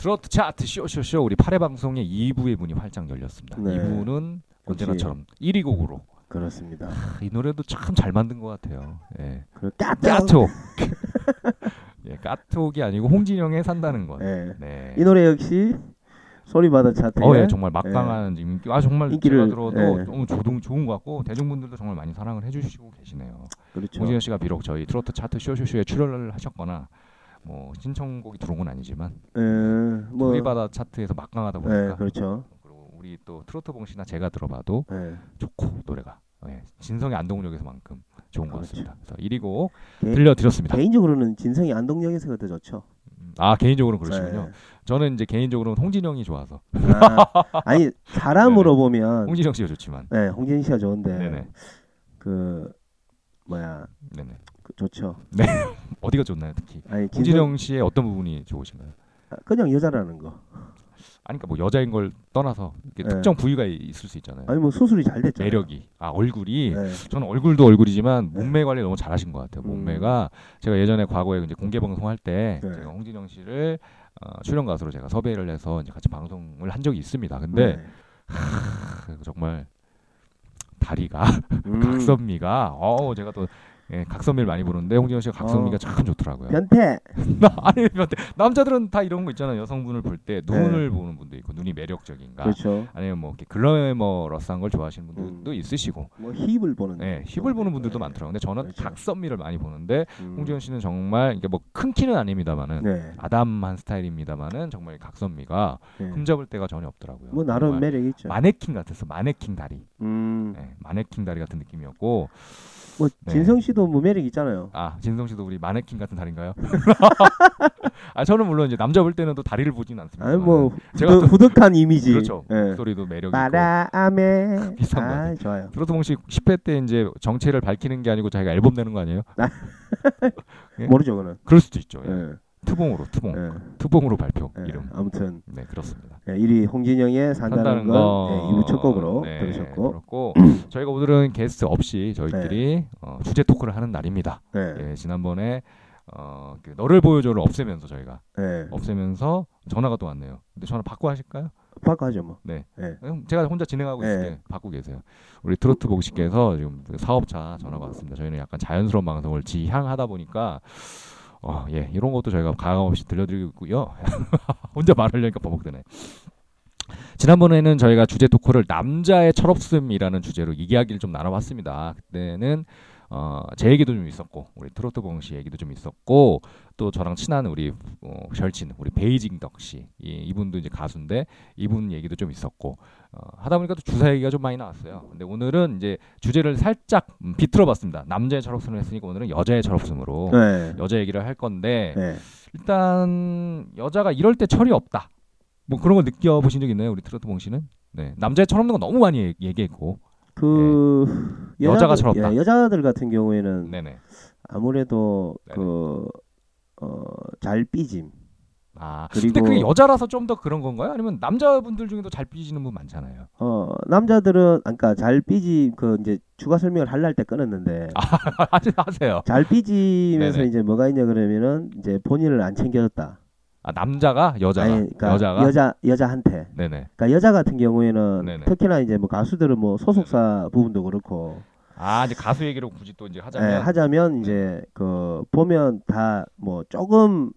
트로트 차트 쇼쇼쇼 우리 8회 방송의 2부의 문이 활짝 열렸습니다. 네. 2부는 역시. 언제나처럼 1위 곡으로 그렇습니다. 아, 이 노래도 참 잘 만든 것 같아요. 예. 까톡. 예, 까톡이 아니고 홍진영의 산다는 것. 예. 네. 이 노래 역시 소리바다 차트에 어, 예, 정말 막강한 인기. 아 정말 인기를, 들어도 예. 너무 조동 좋은 것 같고 대중분들도 정말 많이 사랑을 해주시고 계시네요. 그렇죠. 홍진영 씨가 비록 저희 트로트 차트 쇼쇼쇼에 출연을 하셨거나 뭐 신청곡이 들어온 건 아니지만 예, 뭐 소리바다 차트에서 막강하다 예, 보니까 그렇죠. 그리고 우리 또 트로트 봉씨나 제가 들어봐도 예. 좋고 노래가 예, 진성의 안동역에서만큼 좋은 것 그렇죠. 같습니다. 그래서 1위 곡 개- 들려드렸습니다. 개인적으로는 진성이 안동역에서가 더 좋죠. 아 개인적으로 그러시군요. 예. 저는 이제 개인적으로는 홍진영이 좋아서 아, 아니 사람으로 보면 홍진영 씨가 좋지만 네, 홍진 씨가 좋은데 네네 그 뭐야 네네 그 좋죠. 어디가 좋나요 특히 아니 진성, 홍진영 씨의 어떤 부분이 좋으신가요? 아, 그냥 여자라는 거. 아니 그러니까 뭐 여자인 걸 떠나서 네. 특정 부위가 있을 수 있잖아요. 아니 뭐 수술이 잘 됐죠. 매력이 아 얼굴이 네. 저는 얼굴도 얼굴이지만 몸매 관리 너무 잘하신 것 같아요. 음. 몸매가 제가 예전에 과거에 이제 공개 방송할 때 네. 제가 홍진영 씨를 어, 출연 가수로 제가 섭외를 해서 이제 같이 방송을 한 적이 있습니다. 근데 네. 하, 정말 다리가 음, 각선미가 어 제가 또 예, 각선미를 많이 보는데 홍진영 씨가 각선미가 어. 참 좋더라고요. 변태. 아니 변태. 남자들은 다 이런 거 있잖아요. 여성분을 볼 때 눈을 보는 분도 있고 눈이 매력적인가. 네. 그렇죠. 아니면 뭐 이렇게 글래머러스한 걸 좋아하시는 분들도 음. 있으시고, 뭐 힙을 보는. 네, 힙을 보는 분들도 많더라고요. 근데 저는 그렇죠. 각선미를 많이 보는데 음. 홍지현 씨는 정말 이게 뭐 큰 키는 아닙니다만은 네. 아담한 스타일입니다만은 정말 각선미가 네. 흠잡을 데가 전혀 없더라고요. 뭐 나름 매력 있죠. 마네킹 같았어. 마네킹 다리. 음. 네, 마네킹 다리 같은 느낌이었고, 뭐 네. 진성 씨도 뭐 매력 있잖아요. 아 진성 씨도 우리 마네킹 같은 다리인가요? 아 저는 물론 이제 남자 볼 때는 또 다리를 보지는 않습니다. 아니 뭐 제가 또- 후덕한 이미지. 그렇죠. 예. 목소리도 매력. 바람에 비슷한 것 아. 좋아요. 트로트 봉씨 10회 때 이제 정체를 밝히는 게 아니고 자기가 앨범 내는 거 아니에요? 예? 모르죠 그는. 그럴 수도 있죠. 예. 예. 투봉으로 투봉. 예. 투봉으로 발표 예. 이름. 아무튼 네 그렇습니다. 예, 1위 홍진영의 산다는, 산다는 건거 예, 2부 첫 곡으로 네, 들으셨고 그렇고 저희가 오늘은 게스트 없이 저희끼리 어, 주제 토크를 하는 날입니다. 네. 예, 지난번에 어, 그 너를 보여줘를 없애면서 저희가 예. 없애면서 전화가 또 왔네요. 근데 전화 받고 하실까요? 바꿔 하죠 뭐. 네. 예. 형, 제가 혼자 진행하고 네. 있을게 받고 계세요. 우리 트로트 보시께서 지금 그 사업차 전화가 왔습니다. 저희는 약간 자연스러운 방송을 지향하다 보니까 어, 예, 이런 것도 저희가 가감 없이 들려드리고 있고요. 혼자 말하려니까 버벅대네. 지난번에는 저희가 주제 토크를 남자의 철없음이라는 주제로 이야기를 좀 나눠봤습니다. 그때는 어, 제 얘기도 좀 있었고 우리 트로트 봉씨 얘기도 좀 있었고 또 저랑 친한 우리 어, 절친 우리 베이징 덕 씨 이, 이분도 이제 가수인데 이분 얘기도 좀 있었고 어, 하다 보니까 또 주사 얘기가 좀 많이 나왔어요. 근데 오늘은 이제 주제를 살짝 음, 비틀어봤습니다. 남자의 철없음을 했으니까 오늘은 여자의 철없음으로 네. 여자 얘기를 할 건데 네. 일단 여자가 이럴 때 철이 없다. 뭐 그런 걸 느껴보신 적 있나요, 우리 트로트 봉 씨는? 네, 남자의 철없는 건 너무 많이 얘- 얘기했고, 그 네. 여자가 철없다. 예, 여자들 같은 경우에는 네네. 아무래도 네네. 그 어, 잘 삐짐. 아, 그리고- 근데 그게 여자라서 좀 더 그런 건가요? 아니면 남자분들 중에도 잘 삐지는 분 많잖아요. 어 남자들은 그러니까 잘 삐지 그 이제 추가 설명을 할랄 때 끊었는데 하세요, 하세요. 잘 삐지면서 네네. 이제 뭐가 있냐 그러면은 이제 본인을 안 챙겨줬다. 아, 남자가 여자가 아니, 그러니까 여자가 여자 여자한테. 네네. 그러니까 여자 같은 경우에는 네네. 특히나 이제 뭐 가수들은 뭐 소속사 부분도 그렇고 아 이제 가수 얘기로 굳이 또 이제 예, 하자면 하자면 이제 그 보면 다 뭐 조금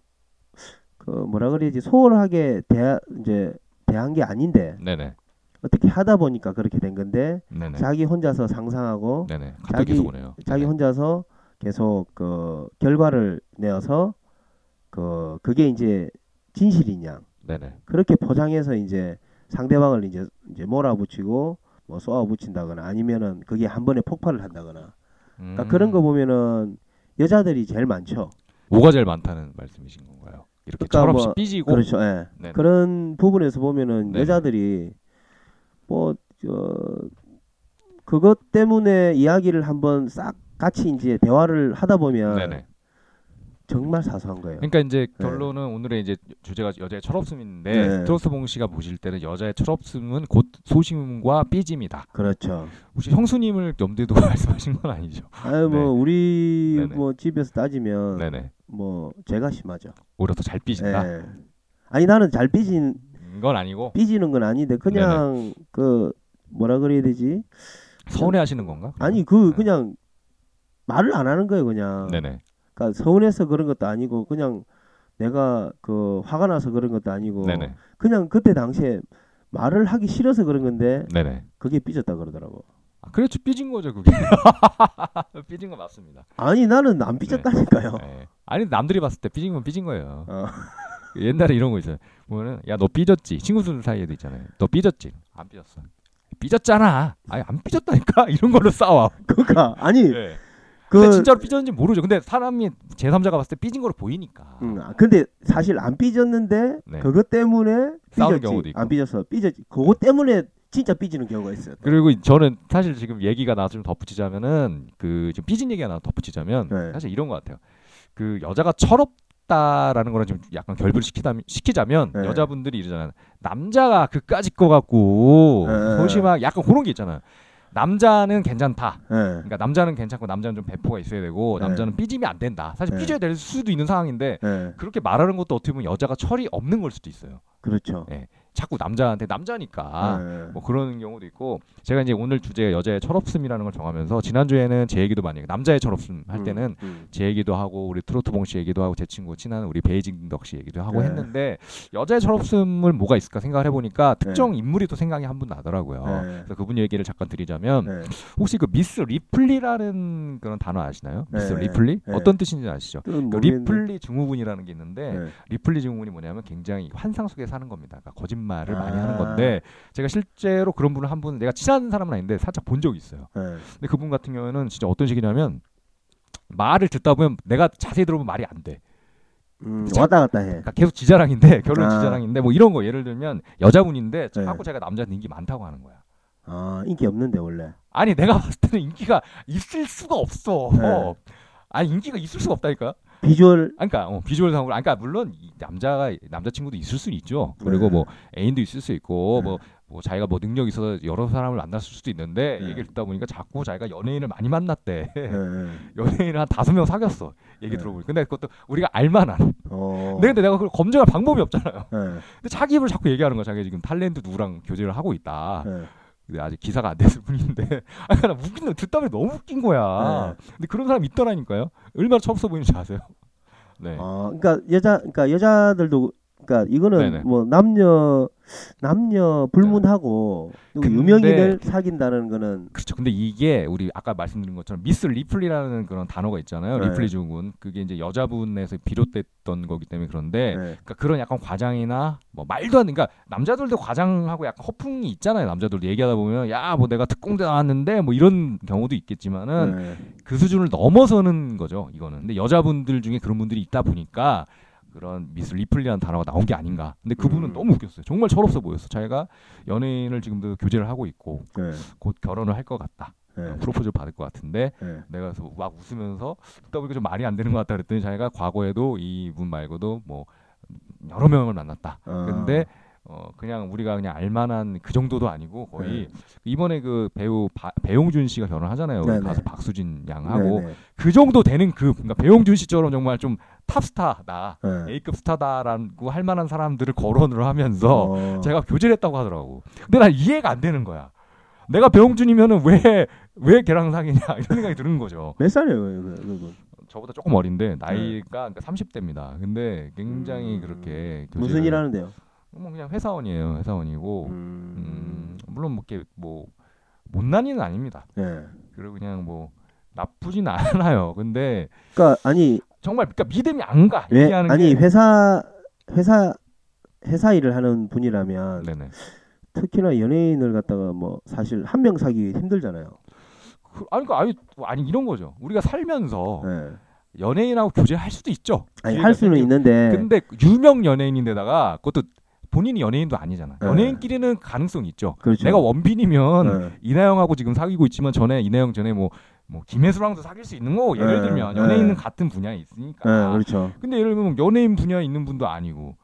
그 뭐라 그래야지 소홀하게 대 이제 대한 게 아닌데 네네 어떻게 하다 보니까 그렇게 된 건데 네네 자기 혼자서 상상하고 네네 자기-. 자기 네네. 혼자서 계속 그 결과를 내어서 그 그게 이제 진실이냐 네네 그렇게 포장해서 이제 상대방을 이제 이제 몰아붙이고 뭐 쏘아붙인다거나 아니면은 그게 한 번에 폭발을 한다거나 그러니까 음. 그런 거 보면은 여자들이 제일 많죠. 뭐가 제일 많다는 말씀이신 건가요? 이렇게 그러니까 철없이 뭐- 삐지고 그렇죠. 예. 네네. 그런 부분에서 보면은 네네. 여자들이 뭐저 그것 때문에 이야기를 한번 싹 같이 이제 대화를 하다 보면 네네. 정말 사소한 거예요. 그러니까 이제 결론은 오늘의 이제 주제가 여자의 철없음인데 네. 트로스봉 씨가 보실 때는 여자의 철없음은 곧 소심과 삐짐이다. 그렇죠. 혹시 형수님을 염두에 두고 말씀하신 건 아니죠? 아유 뭐 네. 우리 네네. 뭐 집에서 따지면 네네. 뭐 제가 심하죠. 오히려 더 잘 삐진다. 예. 아니 나는 잘 삐진 건 아니고 삐지는 건 아닌데 그냥 그 뭐라 그래야 되지? 서운해하시는 건가? 아니 그 네. 그냥 말을 안 하는 거예요 그냥. 네네. 그러니까 서운해서 그런 것도 아니고 그냥 내가 그 화가 나서 그런 것도 아니고 네네. 그냥 그때 당시에 말을 하기 싫어서 그런 건데 네네. 그게 삐졌다 그러더라고. 아, 그렇죠. 삐진 거죠 그게. 삐진 거 맞습니다. 아니 나는 안 삐졌다니까요. 네. 아니 남들이 봤을 때 삐진 건 삐진 거예요. 어. 옛날에 이런 거 있어요. 보면은 야 너 삐졌지. 친구들 사이에도 있잖아요. 너 삐졌지. 안 삐졌어. 삐졌잖아. 아니 안 삐졌다니까. 이런 걸로 싸워. 그러니까 아니 네. 그 근데 진짜로 삐졌는지 모르죠. 근데 사람이 제3자가 봤을 때 삐진 걸로 보이니까. 음, 아, 근데 사실 안 삐졌는데 네. 그것 때문에 삐졌지. 안 삐졌어. 삐졌지. 그것 때문에 진짜 삐지는 경우가 있어요. 또. 그리고 저는 사실 지금 얘기가 나와서 좀 덧붙이자면은 그 지금 삐진 얘기가 나와 덧붙이자면 네. 사실 이런 것 같아요. 그 여자가 철없다라는 거랑 좀 약간 결부를 시키다, 시키자면 네. 여자분들이 이러잖아요. 남자가 그까짓 거 갖고 네. 소심하게 약간 그런 게 있잖아요. 남자는 괜찮다. 예. 그러니까 남자는 괜찮고 남자는 좀 배포가 있어야 되고 네. 남자는 삐지면 안 된다. 사실 네. 삐져야 될 수도 있는 상황인데 예. 그렇게 말하는 것도 어떻게 보면 여자가 철이 없는 걸 수도 있어요. 그렇죠. 네. 자꾸 남자한테 남자니까 예. 뭐 그런 경우도 있고 제가 이제 오늘 주제가 여자의 철없음이라는 걸 정하면서 지난주에는 제 얘기도 많이 했고 남자의 철없음 할 음, 때는 음. 제 얘기도 하고 우리 트로트봉 씨 얘기도 하고 제 친구 친한 우리 베이징 덕 씨 얘기도 하고 네. 했는데 여자의 철없음을 뭐가 있을까 생각을 해보니까 네. 특정 인물이 또 생각이 한 분 나더라고요. 네. 그래서 그분 얘기를 잠깐 드리자면 네. 혹시 그 미스 리플리라는 그런 단어 아시나요? 미스 네. 리플리 네. 어떤 뜻인지 아시죠? 그 모르겠는데. 리플리 증후군이라는 게 있는데 네. 리플리 증후군이 뭐냐면 굉장히 환상 속에 사는 겁니다. 그러니까 거짓말 을 많이 아. 하는 건데 제가 실제로 그런 분을 한 분 내가 친한 사람은 아닌데 살짝 본 적이 있어요. 네. 근데 그분 같은 경우에는 진짜 어떤 식이냐면 말을 듣다 보면 내가 자세히 들어보면 말이 안 돼. 음, 자- 왔다 갔다 해. 그러니까 계속 지자랑인데 결론 아. 지자랑인데 뭐 이런 거 예를 들면 여자분인데 네. 자꾸 제가 남자한테 인기 많다고 하는 거야. 아 인기 없는데 원래. 아니 내가 봤을 때는 인기가 있을 수가 없어. 네. 아니 인기가 있을 수가 없다니까. 비주얼 아니, 그러니까 어, 비주얼 상으로, 아니, 그러니까 물론 이 남자가 남자 친구도 있을 수는 있죠. 그리고 네. 뭐 애인도 있을 수 있고 네. 뭐, 뭐 자기가 뭐 능력 이 있어서 여러 사람을 만났을 수도 있는데 네. 얘기를 듣다 보니까 자꾸 자기가 연예인을 많이 만났대. 예, 예. 연예인을 한 다섯 명 사귀었어. 얘기 네. 들어보니. 근데 그것도 우리가 알만한. 어. 근데, 근데 내가 그걸 검증할 방법이 없잖아요. 예, 근데 자기 입을 자꾸 얘기하는 거야. 자기가 지금 탤런트 누구랑 교제를 하고 있다. 예. 근데 아직 기사가 안 됐을 뿐인데. 아, 나 웃긴 거 듣다 보니 너무 웃긴 거야. 네. 근데 그런 사람 있더라니까요. 얼마나 처없어 보이는지 아세요? 네. 어, 그러니까 여자, 그러니까 여자들도, 그러니까 이거는 네네. 뭐 남녀 남녀 불문하고 근데- 유명인을 사귄다는 거는 그렇죠. 근데 이게 우리 아까 말씀드린 것처럼 미스 리플리라는 그런 단어가 있잖아요. 네. 리플리 증후군. 그게 이제 여자분에서 비롯됐던 거기 때문에 그런데 네. 그러니까 그런 약간 과장이나 뭐 말도 안 그러니까 남자들도 과장하고 약간 허풍이 있잖아요. 남자들도 얘기하다 보면 야 뭐 내가 특공대 나왔는데 뭐 이런 경우도 있겠지만은 네. 그 수준을 넘어서는 거죠. 이거는. 근데 여자분들 중에 그런 분들이 있다 보니까 그런 미스 리플리라는 단어가 나온 게 아닌가. 근데 그분은 음. 너무 웃겼어요. 정말 철없어 보였어. 자기가 연예인을 지금도 교제를 하고 있고 네. 곧 결혼을 할 것 같다. 네. 프로포즈를 받을 것 같은데 네. 내가 그래서 막 웃으면서 듣다 보니까 좀 말이 안 되는 것 같다 그랬더니 자기가 과거에도 이분 말고도 뭐 여러 명을 만났다. 어. 근데 어 그냥 우리가 그냥 알만한 그 정도도 아니고 거의 이번에 그 배우 바- 배용준 씨가 결혼하잖아요. 네. 네네. 가수 박수진 양하고 네네. 그 정도 되는 급 그러니까 배용준 씨처럼 정말 좀 탑스타다 네. A급 스타다라고 할 만한 사람들을 거론을 하면서 어. 제가 교제를 했다고 하더라고. 근데 난 이해가 안 되는 거야. 내가 배용준이면은 왜 왜 걔랑 사귀냐 이런 생각이 드는 거죠. 몇 살이에요, 그- 그분? 저보다 조금 어린데 나이가 그러니까 30대입니다. 근데 굉장히 음. 그렇게 무슨 교제를- 일 하는데요? 뭐 그냥 회사원이에요. 회사원이고 음. 음, 물론 뭐 이렇게 뭐 못난이는 아닙니다. 네. 그리고 그냥 뭐 나쁘진 않아요. 근데 그러니까 아니 정말 그러니까 믿음이 안 가. 왜 얘기하는 아니 게. 회사 회사 회사 일을 하는 분이라면 네네. 특히나 연예인을 갖다가 뭐 사실 한 명 사기 힘들잖아요. 그, 아니 그러니까 아니 아니 이런 거죠. 우리가 살면서 네. 연예인하고 교제할 수도 있죠. 아니 할 수는. 있는데 근데 유명 연예인인데다가 그것도 본인이 연예인도 아니잖아. 네. 연예인끼리는 가능성 있죠. 그렇죠. 내가 원빈이면 네. 이나영하고 지금 사귀고 있지만 전에 이나영 전에 뭐, 뭐 김혜수랑도 사귈 수 있는 거고 예를 네, 들면 네. 연예인은 같은 분야에 있으니까. 네, 그렇죠. 근데 예를 들면 연예인 분야에 있는 분도 아니고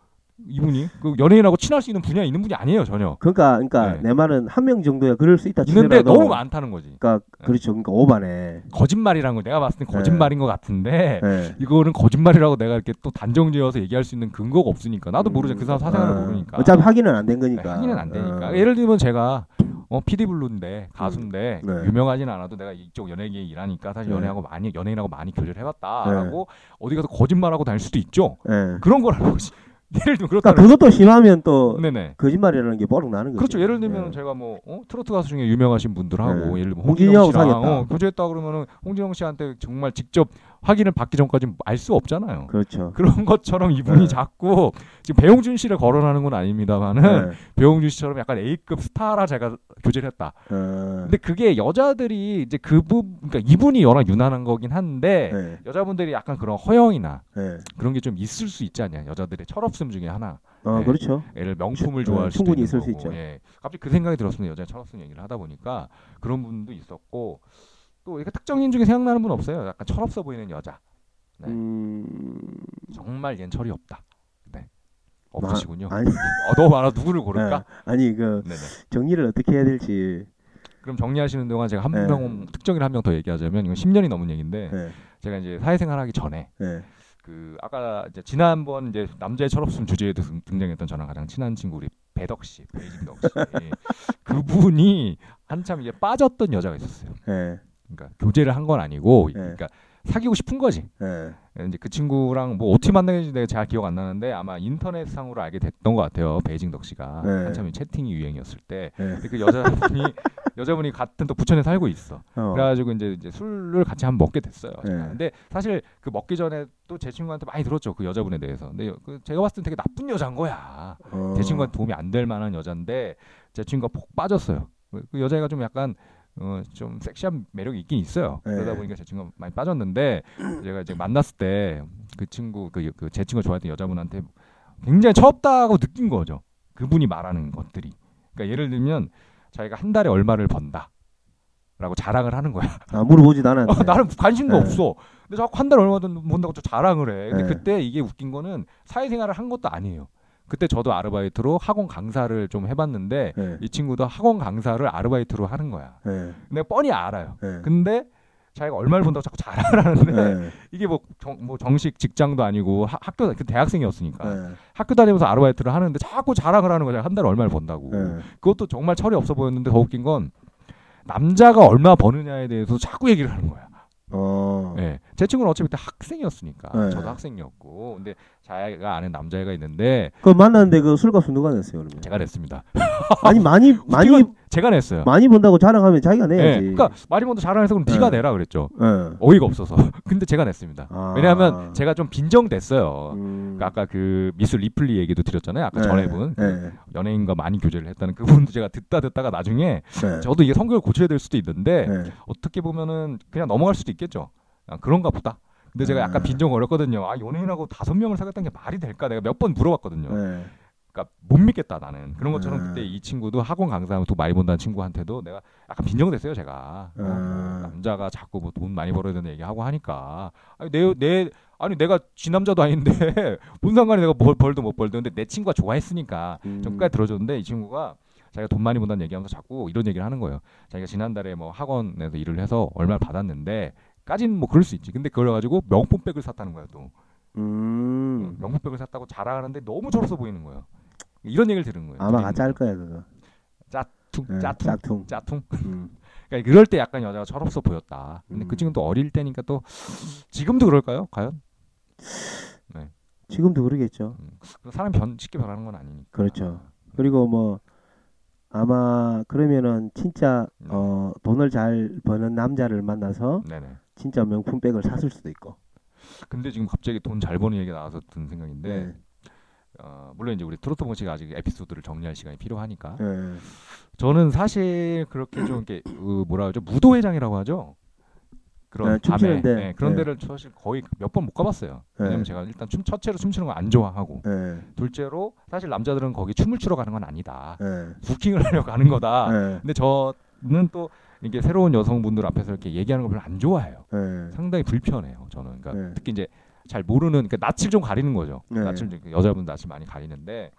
이분이 그 연예인하고 친할 수 있는 분야에 있는 분이 아니에요 전혀. 그러니까 그러니까 네. 내 말은 한 명 정도야 그럴 수 있다 있는데 치더라도 너무 많다는 거지. 그러니까 그렇죠. 그러니까 오바네. 거짓말이라는 거 내가 봤을 땐 거짓말인 것 같은데 네. 이거는 거짓말이라고 내가 이렇게 또 단정지어서 얘기할 수 있는 근거가 없으니까 나도 모르죠 그 사람 사생활을 아, 모르니까 어차피 확인은 안 된 거니까. 확인은 안 되니까 어. 예를 들면 제가 어 PD 블루인데 가수인데 네. 유명하진 않아도 내가 이쪽 연예계에 일하니까 사실 네. 연예하고 많이 연예인하고 많이 교제를 해봤다라고 어디 가서 거짓말하고 다닐 수도 있죠 네. 그런 거라는 거지 예를 들면 그러니까 그렇다는 그것도 심하면 또 네네 거짓말이라는 게 뻐럭 나는 거죠. 그렇죠 예를 들면 네. 제가 뭐 어? 트로트 가수 중에 유명하신 분들하고 네. 예를 들면 홍진영 씨랑 사귀었다. 어, 교제했다 그러면은 홍진영 씨한테 정말 직접 확인을 받기 전까지 알수 없잖아요. 그렇죠. 그런 것처럼 이분이 네. 자꾸 지금 배용준 씨를 거론하는 건 아닙니다만은 네. 배용준 씨처럼 약간 A급 스타라 제가 교제를 했다. 어. 근데 그게 여자들이 이제 그분 그러니까 이분이 워낙 유난한 거긴 한데 네. 여자분들이 약간 그런 허영이나 네. 그런 게 좀 있을 수 있지 않냐 여자들의 철없음 중에 하나 어, 네. 그렇죠. 애를 명품을 네, 좋아할 수도 충분히 있는 있을 수 거고, 있죠. 예. 갑자기 그 생각이 들었습니다 여자 철없음 얘기를 하다 보니까 그런 분도 있었고 또 이렇게 특정인 중에 생각나는 분 없어요 약간 철없어 보이는 여자 네. 음. 정말 얜 철이 없다 네 없으시군요 아니, 어, 너무 많아 누구를 고를까 네. 아니 그 네네 정리를 어떻게 해야 될지. 그럼 정리하시는 동안 제가 한 네. 명 특정인 한 명 더 얘기하자면 이건 10년이 넘은 얘기인데 네. 제가 이제 사회생활하기 전에 네. 그 아까 이제 지난번 이제 남자의 철없음 주제에 등- 등장했던 저랑 가장 친한 친구 우리 배덕 씨, 베이징 덕 씨. 그분이 한참 이제 빠졌던 여자가 있었어요. 네. 그러니까 교제를 한 건 아니고, 네. 그러니까 사귀고 싶은 거지. 네. 이제 그 친구랑 뭐 어떻게 만나는지 내가 잘 기억 안 나는데 아마 인터넷 상으로 알게 됐던 것 같아요. 베이징 덕 씨가 네. 한참 이 채팅이 유행이었을 때. 네. 그 여자분이 여자분이 같은 또 부천에 살고 있어. 어. 그래가지고 이제, 이제 술을 같이 한번 먹게 됐어요. 네. 근데 사실 그 먹기 전에 또 제 친구한테 많이 들었죠 그 여자분에 대해서. 근데 여- 그 제가 봤을 땐 되게 나쁜 여자인 거야. 어. 제 친구한테 도움이 안 될 만한 여자인데 제 친구가 폭 빠졌어요. 그- 그 여자애가 좀 약간 어, 좀 섹시한 매력이 있긴 있어요. 네. 그러다 보니까 제 친구가 많이 빠졌는데 제가 이제 만났을 때 그 친구 그제 친구가 좋아했던 여자분한테 굉장히 철없다고 느낀 거죠. 그분이 말하는 것들이. 그러니까 예를 들면 자기가 한 달에 얼마를 번다. 라고 자랑을 하는 거야. 아, 물어보지도 않았는데. 어, 나는 관심도 네. 없어. 근데 자꾸 한 달에 얼마 번다고 저 자랑을 해. 근데 네. 그때 이게 웃긴 거는 사회생활을 한 것도 아니에요. 그때 저도 아르바이트로 학원 강사를 좀 해봤는데 네. 이 친구도 학원 강사를 아르바이트로 하는 거야. 네. 내가 뻔히 알아요. 네. 근데 자기가 얼마를 번다고 자꾸 하는데 네. 이게 뭐, 정, 뭐 정식 직장도 아니고 하- 학교 그 대학생이었으니까 네. 학교 다니면서 아르바이트를 하는데 자꾸 자랑을 하는 거야. 한 달에 얼마를 번다고. 네. 그것도 정말 철이 없어 보였는데 더 웃긴 건 남자가 얼마 버느냐에 대해서 자꾸 얘기를 하는 거야. 어. 예. 제 친구는 어차피 그때 학생이었으니까 네. 저도 학생이었고 근데 자기가 아는 남자애가 있는데 그 만났는데 그 술값은 누가 냈어요, 그러면? 제가 냈습니다. 아니 많이 많이 제가 냈어요. 많이 번다고 자랑하면 자기가 예. 내야지. 그러니까 말이 먼저 자랑해서 그럼 네가 네. 내라 그랬죠. 예. 어이가 없어서. 근데 제가 냈습니다. 아. 왜냐하면 제가 좀 빈정됐어요. 음. 그러니까 아까 그 미스 리플리 얘기도 드렸잖아요. 아까 네. 전에분 그 네. 연예인과 많이 교제를 했다는 그분도 제가 듣다 듣다가 나중에 네. 저도 이게 성격을 고쳐야 될 수도 있는데 네. 어떻게 보면은 그냥 넘어갈 수도 있겠죠. 아, 그런가 보다. 근데 제가 약간 네. 빈정 어렸거든요. 아 연예인하고 다섯 명을 사귀었다는 게 말이 될까? 내가 몇 번 물어봤거든요. 네. 그러니까 못 믿겠다 나는 그런 것처럼 음. 그때 이 친구도 학원 강사하면 돈 많이 번다는 친구한테도 내가 약간 빈정됐어요 제가 어, 뭐 음. 남자가 자꾸 뭐 돈 많이 벌어야 되는 얘기 하고 하니까 아니 내, 내 아니 내가 지 남자도 아닌데 뭔 상관이 내가 벌, 벌도 못 벌도 근데 내 친구가 좋아했으니까 음. 전까지 들어줬는데 이 친구가 자기가 돈 많이 번다는 얘기하면서 자꾸 이런 얘기를 하는 거예요 자기가 지난달에 뭐 학원에서 일을 해서 얼마를 받았는데 까진 뭐 그럴 수 있지 근데 그걸 가지고 명품백을 샀다는 거야 또 음. 명품백을 샀다고 자랑하는데 너무 철없어 보이는 거예요. 이런 얘기를 들은 거예요. 아마 거예요. 거야 그거. 퉁, 예, 짜퉁, 짝퉁. 짜퉁. 음. 그러니까 그럴 때 약간 여자가 철없어 보였다. 근데 그 음. 지금도 어릴 때니까 또 지금도 그럴까요? 과연? 지금도 그러겠죠. 음. 사람 변 쉽게 변하는 건 아니니까. 그렇죠. 그리고 뭐 아마 그러면은 진짜 네. 어 돈을 잘 버는 남자를 만나서 네네. 진짜 명품 백을 샀을 수도 있고. 근데 지금 갑자기 돈 잘 버는 얘기 나와서 든 생각인데 네. 어, 물론 이제 우리 트로트 봉씨가 아직 에피소드를 정리할 시간이 필요하니까 네. 저는 사실 그렇게 좀 이렇게 그 뭐라 그러죠 무도회장이라고 하죠. 그런 네. 밤에 네, 그런 네. 데를 사실 거의 몇 번 못 가봤어요. 왜냐면 네. 제가 일단 춤 첫째로 춤추는 거안 좋아하고 네. 둘째로 사실 남자들은 거기 춤을 추러 가는 건 아니다. 네. 부킹을 하려고 가는 거다. 네. 근데 저는 또 이게 새로운 여성분들 앞에서 이렇게 얘기하는 걸 별로 안 좋아해요. 네. 상당히 불편해요. 저는 그러니까 네. 특히 이제 잘 모르는 그러니까 낯을 좀 가리는 거죠. 네. 낯을 좀- 여자분 낯을 많이 가리는데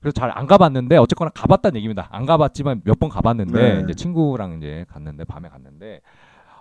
그래서 잘 안 가봤는데 어쨌거나 가봤다는 얘기입니다. 안 가봤지만 몇 번 가봤는데 네. 이제 친구랑 이제 갔는데 밤에 갔는데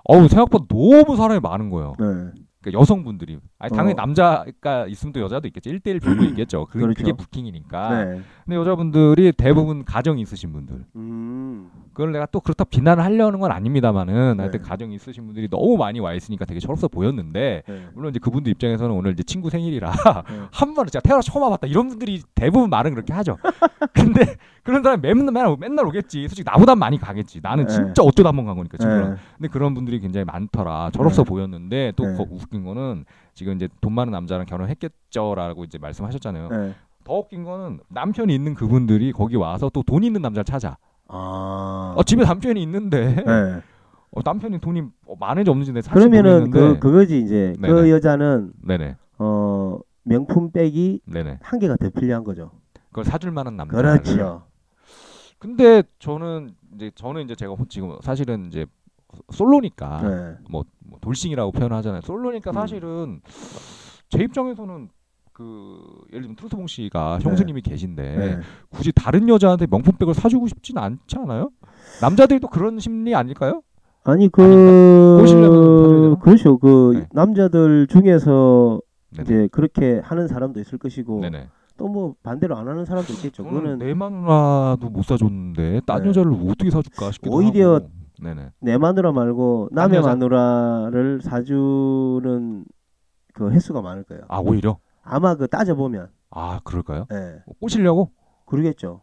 어우 생각보다 너무 사람이 많은 거예요. 네. 그러니까 여성분들이 아니 당연히 어. 남자가 있으면 또 여자도 있겠죠. 1대1 비율로 있겠죠. 그게, 그렇죠. 그게 부킹이니까. 네. 근데 여자분들이 대부분 가정이 있으신 분들. 음. 그걸 내가 또 그렇다 비난을 하려는 건 아닙니다만은 하여튼 네. 가정이 있으신 분들이 너무 많이 와 있으니까 되게 철없어 보였는데 네. 물론 이제 그분들 입장에서는 오늘 이제 친구 생일이라 네. 한 번은 제가 태어나 처음 와봤다 이런 분들이 대부분 말은 그렇게 하죠. 근데 그런 사람이 맨날 맨날, 맨날 오겠지. 솔직히 나보다 많이 가겠지. 나는 네. 진짜 어쩌다 한 번 간 거니까 친구랑. 네. 근데 그런 분들이 굉장히 많더라. 철없어 네. 보였는데 또 네. 거- 웃긴 거는 지금 이제 돈 많은 남자랑 결혼했겠죠라고 이제 말씀하셨잖아요. 네. 더 웃긴 거는 남편이 있는 그분들이 거기 와서 또 돈 있는 남자를 찾아. 아. 어, 집에 남편이 있는데 네. 어, 남편이 돈이 어, 많은지 없는지 내가 사실 그러면은 그 모르겠는데. 그거지 이제 그 네네. 여자는 네네 어 명품 백이 네네 한 개가 더 필요한 거죠. 그걸 사줄 만한 남자. 그렇죠. 근데 저는 이제 저는 이제 제가 지금 사실은 이제 솔로니까 네. 뭐, 뭐 돌싱이라고 표현하잖아요. 솔로니까 음. 사실은 제 입장에서는 그 예를 들면 트로트봉 씨가 네. 형수님이 계신데 네. 굳이 다른 여자한테 명품백을 사주고 싶진 않지 않아요? 남자들도 그런 심리 아닐까요? 아니 그? 그렇죠. 그 네. 남자들 중에서 네네. 이제 그렇게 하는 사람도 있을 것이고 네네. 또 뭐 반대로 안 하는 사람도 있겠죠. 그거는 내 마누라도 못 사줬는데 딴 네. 여자를 어떻게 사줄까 싶기도 오히려 하고. 네네. 내 마누라 말고 남의 여자? 마누라를 사주는 그 횟수가 많을 거예요. 아 오히려 아마 그 따져 보면 아 그럴까요? 예. 꼬시려고? 그러겠죠.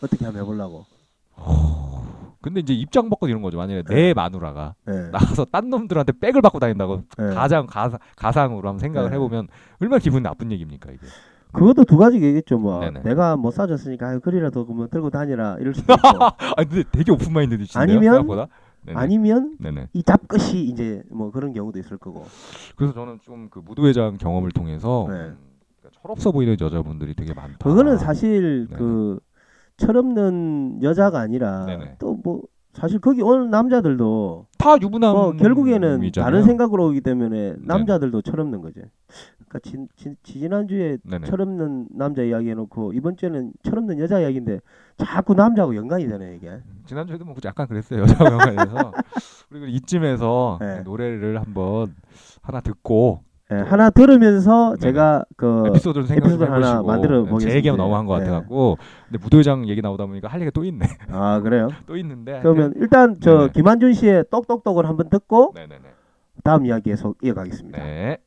어떻게 하면 해보려고. 근데 이제 입장 바꿔 이런 거죠. 만약에 네. 내 마누라가 예. 나가서 딴 놈들한테 백을 받고 다닌다고 예. 가장 가상, 가상으로 한번 생각을 네. 해보면 얼마나 기분이 나쁜 얘기입니까 이게. 그것도 두 가지겠죠. 뭐 네네. 내가 못 사줬으니까 아유, 그리라도 뭐 들고 다니라 이럴 수도 있고 아 근데 되게 오픈 마인드이신데요. 아니면- 생각보다. 네네. 아니면 네네. 이 잡것이 이제 뭐 그런 경우도 있을 거고. 그래서 저는 좀 그 무도회장 경험을 통해서 네. 음, 그러니까 철없어 보이는 여자분들이 되게 많다. 그거는 사실. 그 철없는 여자가 아니라. 또 뭐 사실 거기 오는 남자들도 다 유부남. 어, 결국에는 다른 생각으로 오기 때문에 네. 남자들도 철없는 거지. 그러니까 지, 지, 지난주에 네네. 철없는 남자 이야기 해놓고 이번 주에는 철없는 여자 이야기인데 자꾸 남자하고 연관이 되네 이게. 지난주에도 뭐 약간 그랬어요 여자 영화에서 그리고 이쯤에서 네. 노래를 한번 하나 듣고 예, 하나 들으면서. 제가 그 에피소드를 생각해 하나 만들어 제 보겠습니다. 얘기가 너무 한것 네. 같아갖고 근데 무도회장 얘기 나오다 보니까 할 얘기가 또 있네 아 그래요? 또 있는데 그러면 일단 저 네네. 김한준 씨의 똑똑똑을 한번 듣고 네네네 다음 이야기에서 이어가겠습니다. 네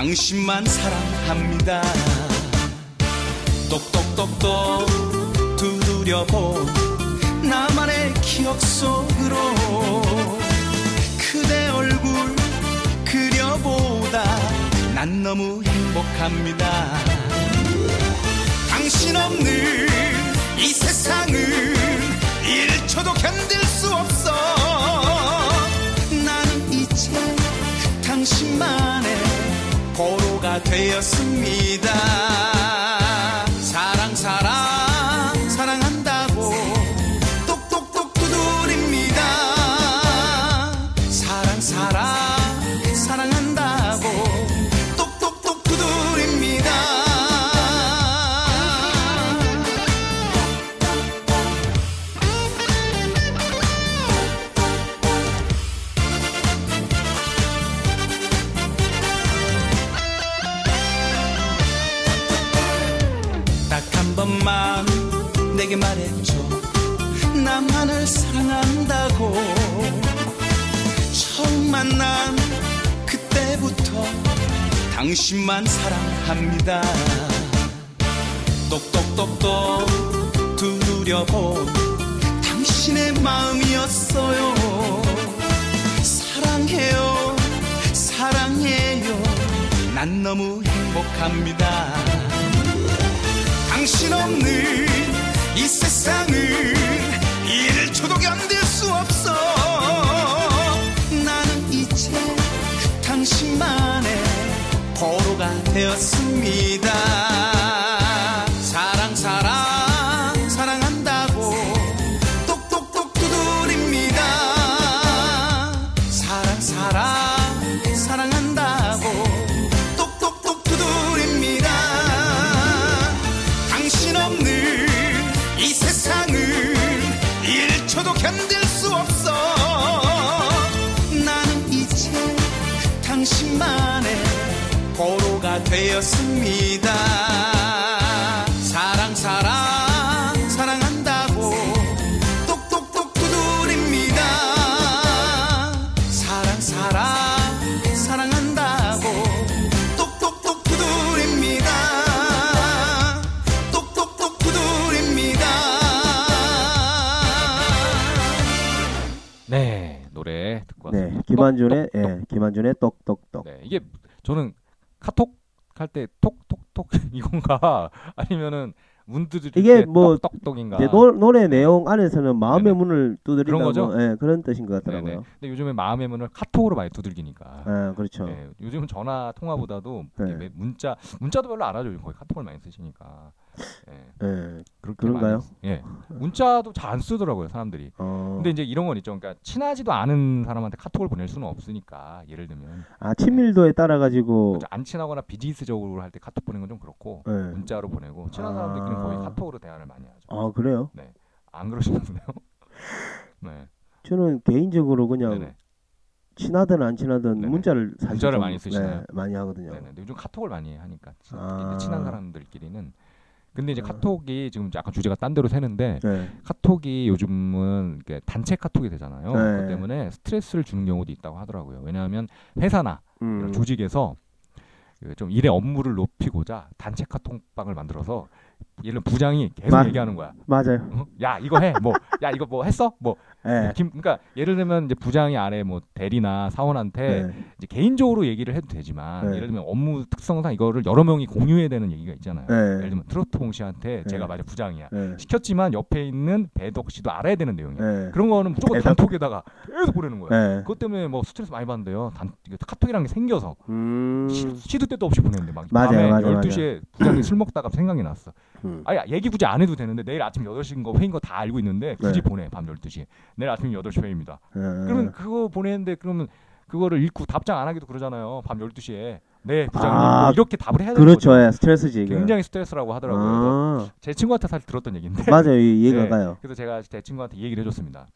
당신만 사랑합니다. 똑똑똑똑 두드려본 나만의 기억 속으로 그대 얼굴 그려보다 난 너무 행복합니다. 당신 없는 이 세상은 1초도 견딜 수 없어. 나는 이제 당신만의 보로가 되었습니다 너무 행복합니다. 당신 없는 이 세상은 1초도 견딜 수 없어. 나는 이제 당신만의 보로가 되었습니다 되었습니다 사랑 사랑 사랑한다고 똑똑똑 두드립니다 사랑 사랑 사랑한다고 똑똑똑 두드립니다 똑똑똑 두드립니다 네 노래 듣고 왔습니다. 네, 김한준의. 예, 김한준의 똑똑똑. 네 이게 저는 카톡 할 때 톡톡톡 이건가 아니면은 문드들 이게 뭐 노, 노래 내용 안에서는 마음의 네네. 문을 그런 거죠? 예, 그런 뜻인 것 네네. 같더라고요. 근데 요즘에 마음의 문을 카톡으로 많이 두들기니까. 예, 그렇죠. 네, 요즘은 전화 통화보다도 네. 이게 문자 문자도 별로 안 하죠. 거의 카톡을 많이 쓰시니까. 예, 예. 그렇게 그런가요? 예, 문자도 잘 안 쓰더라고요 사람들이. 어. 근데 이제 이런 건 있죠. 그러니까 친하지도 않은 사람한테 카톡을 보낼 수는 없으니까 예를 들면 아, 친밀도에 따라 가지고 그렇죠. 안 친하거나 비즈니스적으로 할 때 카톡 보내는 건 좀 그렇고 예. 문자로 보내고 친한 사람들끼리는 거의 아. 카톡으로 대화를 많이 하죠. 아, 그래요? 안 그러시는데요? 네, 저는 개인적으로 그냥 네네. 친하든 안 친하든 네네. 문자를 사실 문자를 좀, 많이 쓰시나요? 네, 많이 하거든요. 네네. 요즘 카톡을 많이 하니까 친, 아. 친한 사람들끼리는. 근데 이제 아. 카톡이 지금 약간 주제가 딴 데로 새는데 네. 카톡이 요즘은 단체 카톡이 되잖아요. 네. 그것 때문에 스트레스를 주는 경우도 있다고 하더라고요. 왜냐하면 회사나 이런 음. 조직에서 그좀 일의 업무를 높이고자 단체 카톡방을 만들어서 예를 부장이 계속 마- 얘기하는 거야. 맞아요. 어? 야 이거 해, 뭐, 야 이거 뭐 했어, 뭐. 예. 김, 그러니까 예를 들면 이제 부장이 아래 뭐 대리나 사원한테 네. 이제 개인적으로 얘기를 해도 되지만 네. 예를 들면 업무 특성상 이거를 여러 명이 공유해야 되는 얘기가 있잖아요. 네. 예를 들면 트로트 봉 씨한테 네. 제가 만약 부장이야 네. 시켰지만 옆에 있는 배덕 씨도 알아야 되는 내용이야. 네. 그런 거는 무조건. 단톡에다가 계속 보내는. 네. 그것 때문에 뭐 스트레스 많이 받는데요. 단 카톡이라는 게 생겨서 음. 시, 시도 때도 없이 보내는데 막 맞아요, 밤에 맞아요, 12시에 부장이 술 먹다가 생각이 났어. 음. 아야 얘기 굳이 안 해도 되는데 내일 아침 8시인 거 회의인 거 다 알고 있는데 굳이 네. 보내 밤 12시에 내일 아침 8시 회의입니다. 예. 그러면 그거 보내는데 그러면 그거를 읽고 답장 안 하기도 그러잖아요. 밤 12시에 네 부장님 아, 뭐 이렇게 답을 해야 되는 그렇죠. 예, 스트레스지. 굉장히 스트레스라고 하더라고요. 아. 제 친구한테 사실 들었던 얘기인데 맞아요. 이- 이해가 네. 가요. 그래서 제가 제 친구한테 이 얘기를 해줬습니다.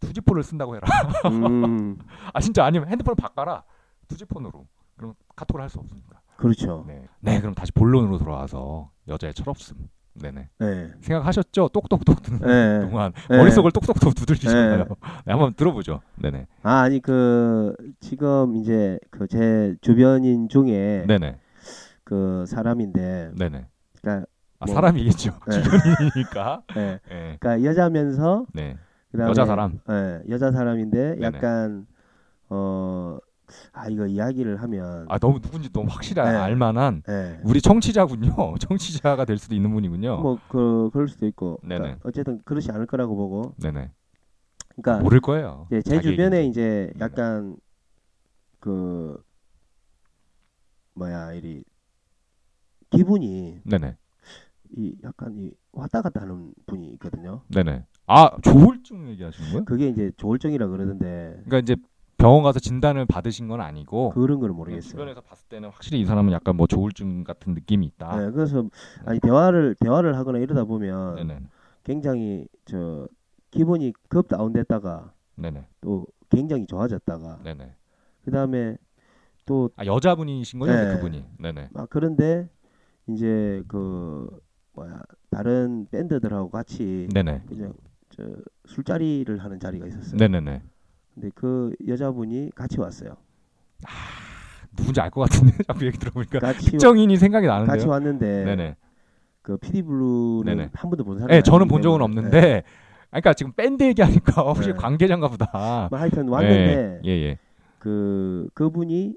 투지폰을 쓴다고 해라. 음. 아 진짜 아니면 핸드폰을 바꿔라. 투지폰으로. 그럼 카톡을 할 수 없으니까. 그렇죠. 네. 네, 그럼 다시 본론으로 돌아와서 여자의 철없음. 네네. 네. 생각하셨죠? 똑똑똑 듣는 네. 동안 네. 머릿속을 똑똑똑 두들기잖아요. 네. 네, 한번 들어보죠. 네네. 아 아니 그 지금 이제 그 제 주변인 중에 네네. 그 사람인데 네네. 그러니까 아, 뭐- 사람이겠죠. 네. 주변이니까. 예. 네. 그러니까 여자면서 네. 그다음에 여자 사람. 예, 여자 사람인데 네네. 약간 어 아 이거 이야기를 하면 아 너무 누군지 너무 확실히 네. 알만한 예. 우리 청취자군요. 청취자가 될 수도 있는 분이군요. 뭐 그 그럴 수도 있고 네네. 그러니까 어쨌든 그렇지 않을 거라고 보고 네네. 그러니까 모를 거예요. 이제 제 주변에 얘기인지. 이제. 약간 그 뭐야 이리 기분이 네네. 이 약간 이 왔다 갔다 하는 분이 있거든요. 네네. 아 조울증 얘기하시는 거예요? 그게 이제 조울증이라 그러던데 그러니까 이제 병원 가서 진단을 받으신 건 아니고 그런 걸 모르겠어요. 주변에서 봤을 때는 확실히 이 사람은 약간 뭐 조울증 같은 느낌이 있다. 네, 그래서 아니 대화를 대화를 하거나 이러다 보면 네네. 굉장히 저 기분이 급 다운됐다가 네네. 또 굉장히 좋아졌다가 네네. 그다음에 또 아 여자분이신 거죠? 네. 그분이. 네네. 막 그런데 이제 그 뭐야 다른 밴드들하고 같이 네네. 그냥 저 술자리를 하는 자리가 있었어요. 네네네. 근데 그 여자분이 같이 왔어요. 누군지 알 것 같은데 자꾸 얘기 들어보니까 같이 특정인이 생각이 같이 나는데요. 왔는데 네네. 그 PD 블루는 네네. 한 번도 본 사람이 네, 저는 본 적은. 없는데, 네. 그러니까 지금 밴드 얘기하니까 혹시 네. 관계자인가 보다. 뭐 하여튼 왔는데 예, 예. 그 그분이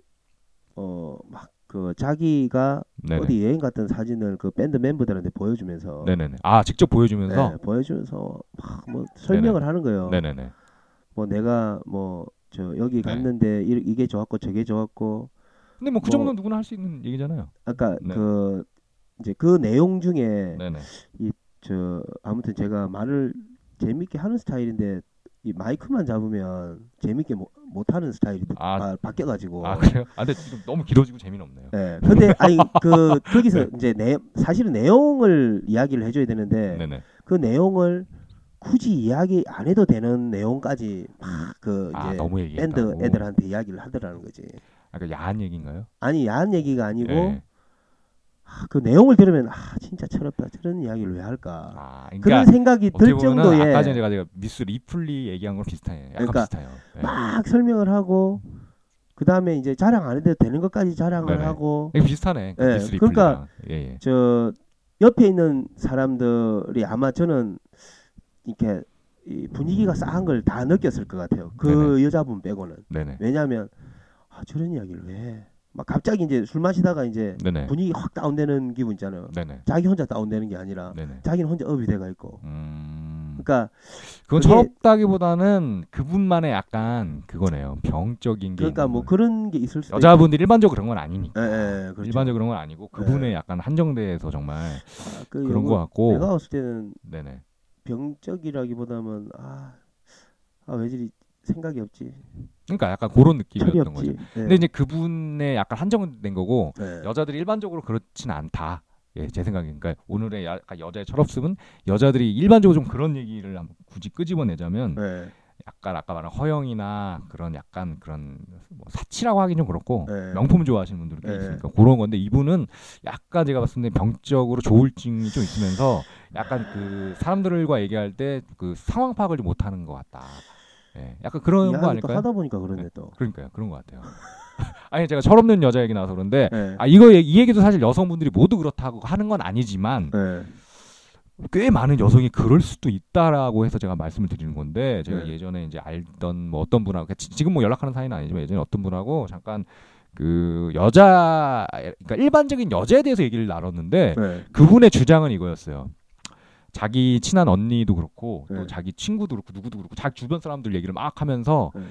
어막 그 자기가 네네. 어디 여행 갔던 사진을 그 밴드 멤버들한테 보여주면서 네네네. 아 직접 보여주면서. 네, 보여주면서 막 뭐 설명을 하는 거예요. 네네네. 뭐 내가 뭐 저 여기 네. 갔는데 이, 이게 좋았고 저게 좋았고 근데 뭐그 뭐- 정도는 누구나 할 수 있는 얘기잖아요. 아까 네. 그 이제 그 내용 중에 네네. 저 아무튼 제가 말을 재밌게 하는 스타일인데 이 마이크만 잡으면 재밌게 못, 못 하는 스타일이 아. 바, 바뀌어가지고 아 그래요? 아 근데 지금 너무 길어지고 재미는 없네요. 예. 근데 아니 그 거기서 네. 이제 내 사실은 내용을 이야기를 해줘야 되는데 네네. 그 내용을 굳이 이야기 안 해도 되는 내용까지 막그 아 밴드. 애들한테 이야기를 하더라는 거지. 아까 야한 얘기인가요? 아니 야한 얘기가 아니고 예. 아, 그 내용을 들으면 아 진짜 철없다 저런 이야기를 왜 할까 아 그런 그러니까 생각이 어떻게 들 정도의 아까 전에 제가 제가 미스 리플리 얘기한 거랑 비슷해요. 약간 그러니까 비슷해요. 예. 막 설명을 하고 그 다음에 이제 자랑 안 해도 되는 것까지 자랑을 네네. 하고 비슷하네. 그 예, 그러니까. 예, 예. 저 옆에 있는 사람들이 아마 저는 이렇게 이 분위기가 싸한 걸 다 느꼈을 것 같아요. 그 여자분 빼고는 네네. 왜냐하면 아, 저런 이야기를 왜? 막 갑자기 이제 술 마시다가 이제 네네. 분위기 확 다운되는 기분 있잖아요. 네네. 자기 혼자 다운되는 게 아니라 네네. 자기는 혼자 업이 돼가 있고. 음. 그러니까 그건 철없다기보다는 그분만의 약간 그거네요. 병적인 게. 그러니까 뭐. 그런 게 있을 수도 여자분들 일반적으로 그런 건 아니니까. 있- 예, 예, 그렇죠. 일반적으로 그런 건 아니고 그분의 약간 한정돼서 정말 아, 그 그런 영화- 거 같고. 내가 봤을 때는 네네. 병적이라기보다는 아, 아 왜저리 생각이 없지, 그러니까 약간 그런 느낌이었던 거죠. 예. 근데 이제 그분의 약간 한정된 거고 예. 여자들이 일반적으로 그렇진 않다. 예, 제 생각에. 그러니까 오늘의 약간 여자의 철없음은 여자들이 일반적으로 좀 그런 얘기를 한번 굳이 끄집어내자면 예. 약간 아까 말한 허영이나 그런 약간 그런 뭐 사치라고 하긴 좀 그렇고 네. 명품 좋아하시는 분들이 꽤 네. 있으니까 그런 건데 이분은 약간 제가 봤을 때 병적으로 조울증이 좀 있으면서 약간 그 사람들과 얘기할 때 그 상황 파악을 좀 못하는 것 같다. 예, 약간 그런 거 아닐까요? 하다 보니까 그러네 또. 그러니까요, 그런 것 같아요. 아니 제가 철없는 여자 얘기 나와서 그런데 예. 아 이거 얘기- 이 얘기도 사실 여성분들이 모두 그렇다고 하는 건 아니지만 예. 꽤 많은 여성이 그럴 수도 있다라고 해서 제가 말씀을 드리는 건데 제가 네. 예전에 이제 알던 뭐 어떤 분하고 지- 지금 뭐 연락하는 사이는 아니지만 예전에 어떤 분하고 잠깐 그 여자 그러니까 일반적인 여자에 대해서 얘기를 나눴는데 예. 그분의 주장은 이거였어요. 자기 친한 언니도 그렇고 또 네. 자기 친구도 그렇고 누구도 그렇고 자기 주변 사람들 얘기를 막 하면서 네.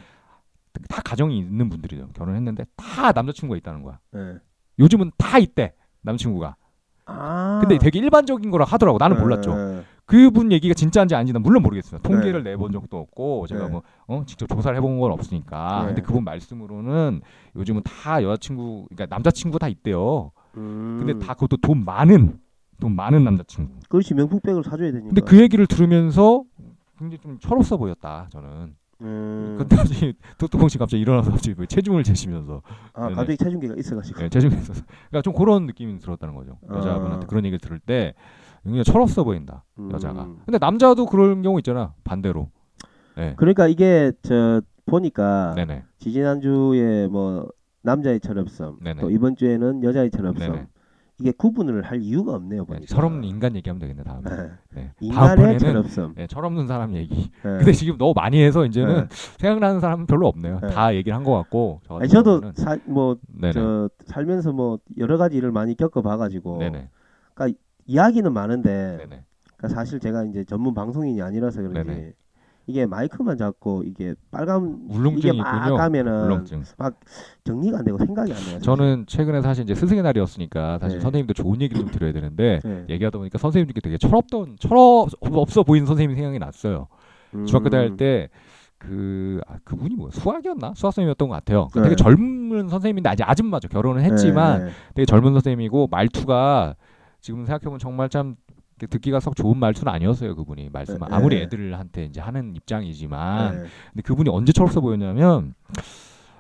다 가정이 있는 분들이죠. 결혼했는데 다 남자친구가 있다는 거야. 예. 요즘은 다 있대 남자친구가. 아. 근데 되게 일반적인 거라 하더라고. 나는 몰랐죠. 예. 그분 얘기가 진짜인지 아닌지 난 물론 모르겠어요. 통계를 내본 적도 없고 제가 네. 뭐 어, 직접 조사를 해본 건 없으니까. 네. 근데 그분 말씀으로는 요즘은 다 여자친구, 그러니까 남자친구 다 있대요. 음. 근데 다 그것도 돈 많은 돈 많은 남자친구. 그렇지 명품백을 사줘야 되니까. 근데 그 얘기를 들으면서 굉장히 좀 철없어 보였다. 저는 음. 근데 갑자기 토토봉 씨 갑자기 일어나서 갑자기 뭐 체중을 재시면서 아 네네. 갑자기 체중계가 있어가지고. 예, 체중이 있어서 그러니까 좀 그런 느낌이 들었다는 거죠. 여자분한테 아. 그런 얘기를 들을 때 굉장히 철없어 보인다 음. 여자가. 근데 남자도 그런 경우 있잖아 반대로. 네. 그러니까 이게 저 보니까 네네. 지지난 주에 뭐 남자의 철없음, 네네. 또 이번 주에는 여자의 철없음. 이게 구분을 할 이유가 없네요. 네, 보니까. 철없는 인간 얘기하면 되겠네 다음에. 네. 네. 인간의 다음번에는 철없음. 네, 철없는 사람 얘기. 네. 근데 지금 너무 많이 해서 이제는 네. 생각나는 사람은 별로 없네요. 네. 다 얘기를 한 것 같고. 저 아니, 저도 뭐. 저, 살면서 뭐, 여러 가지 일을 많이 겪어봐가지고, 네네. 이야기는 많은데, 네네. 그러니까 사실 제가 이제 전문 방송인이 아니라서 그런지, 네네. 이게 마이크만 잡고, 이게 빨간, 울렁증이 이게 막 있군요. 가면은, 울렁증. 정리가 안 되고 생각이 안 나요. 저는 최근에 사실 이제 스승의 날이었으니까 사실 네. 선생님도 좋은 얘기를 좀 드려야 되는데 네. 얘기하다 보니까 선생님 중에 되게 철없던 철없 없어 보이는 선생님이 생각이 났어요. 음. 중학교 다닐 때 그, 아, 그분이 뭐야? 수학이었나? 수학 선생님이었던 것 같아요. 그 네. 되게 젊은 선생님인데 아직 아줌마죠. 결혼을 했지만 네, 네. 되게 젊은 선생님이고 말투가 지금 생각해보면 정말 참 듣기가 썩 좋은 말투는 아니었어요. 그분이 말씀 네. 아무리 네. 애들한테 이제 하는 입장이지만 네. 근데 그분이 언제 철없어 보였냐면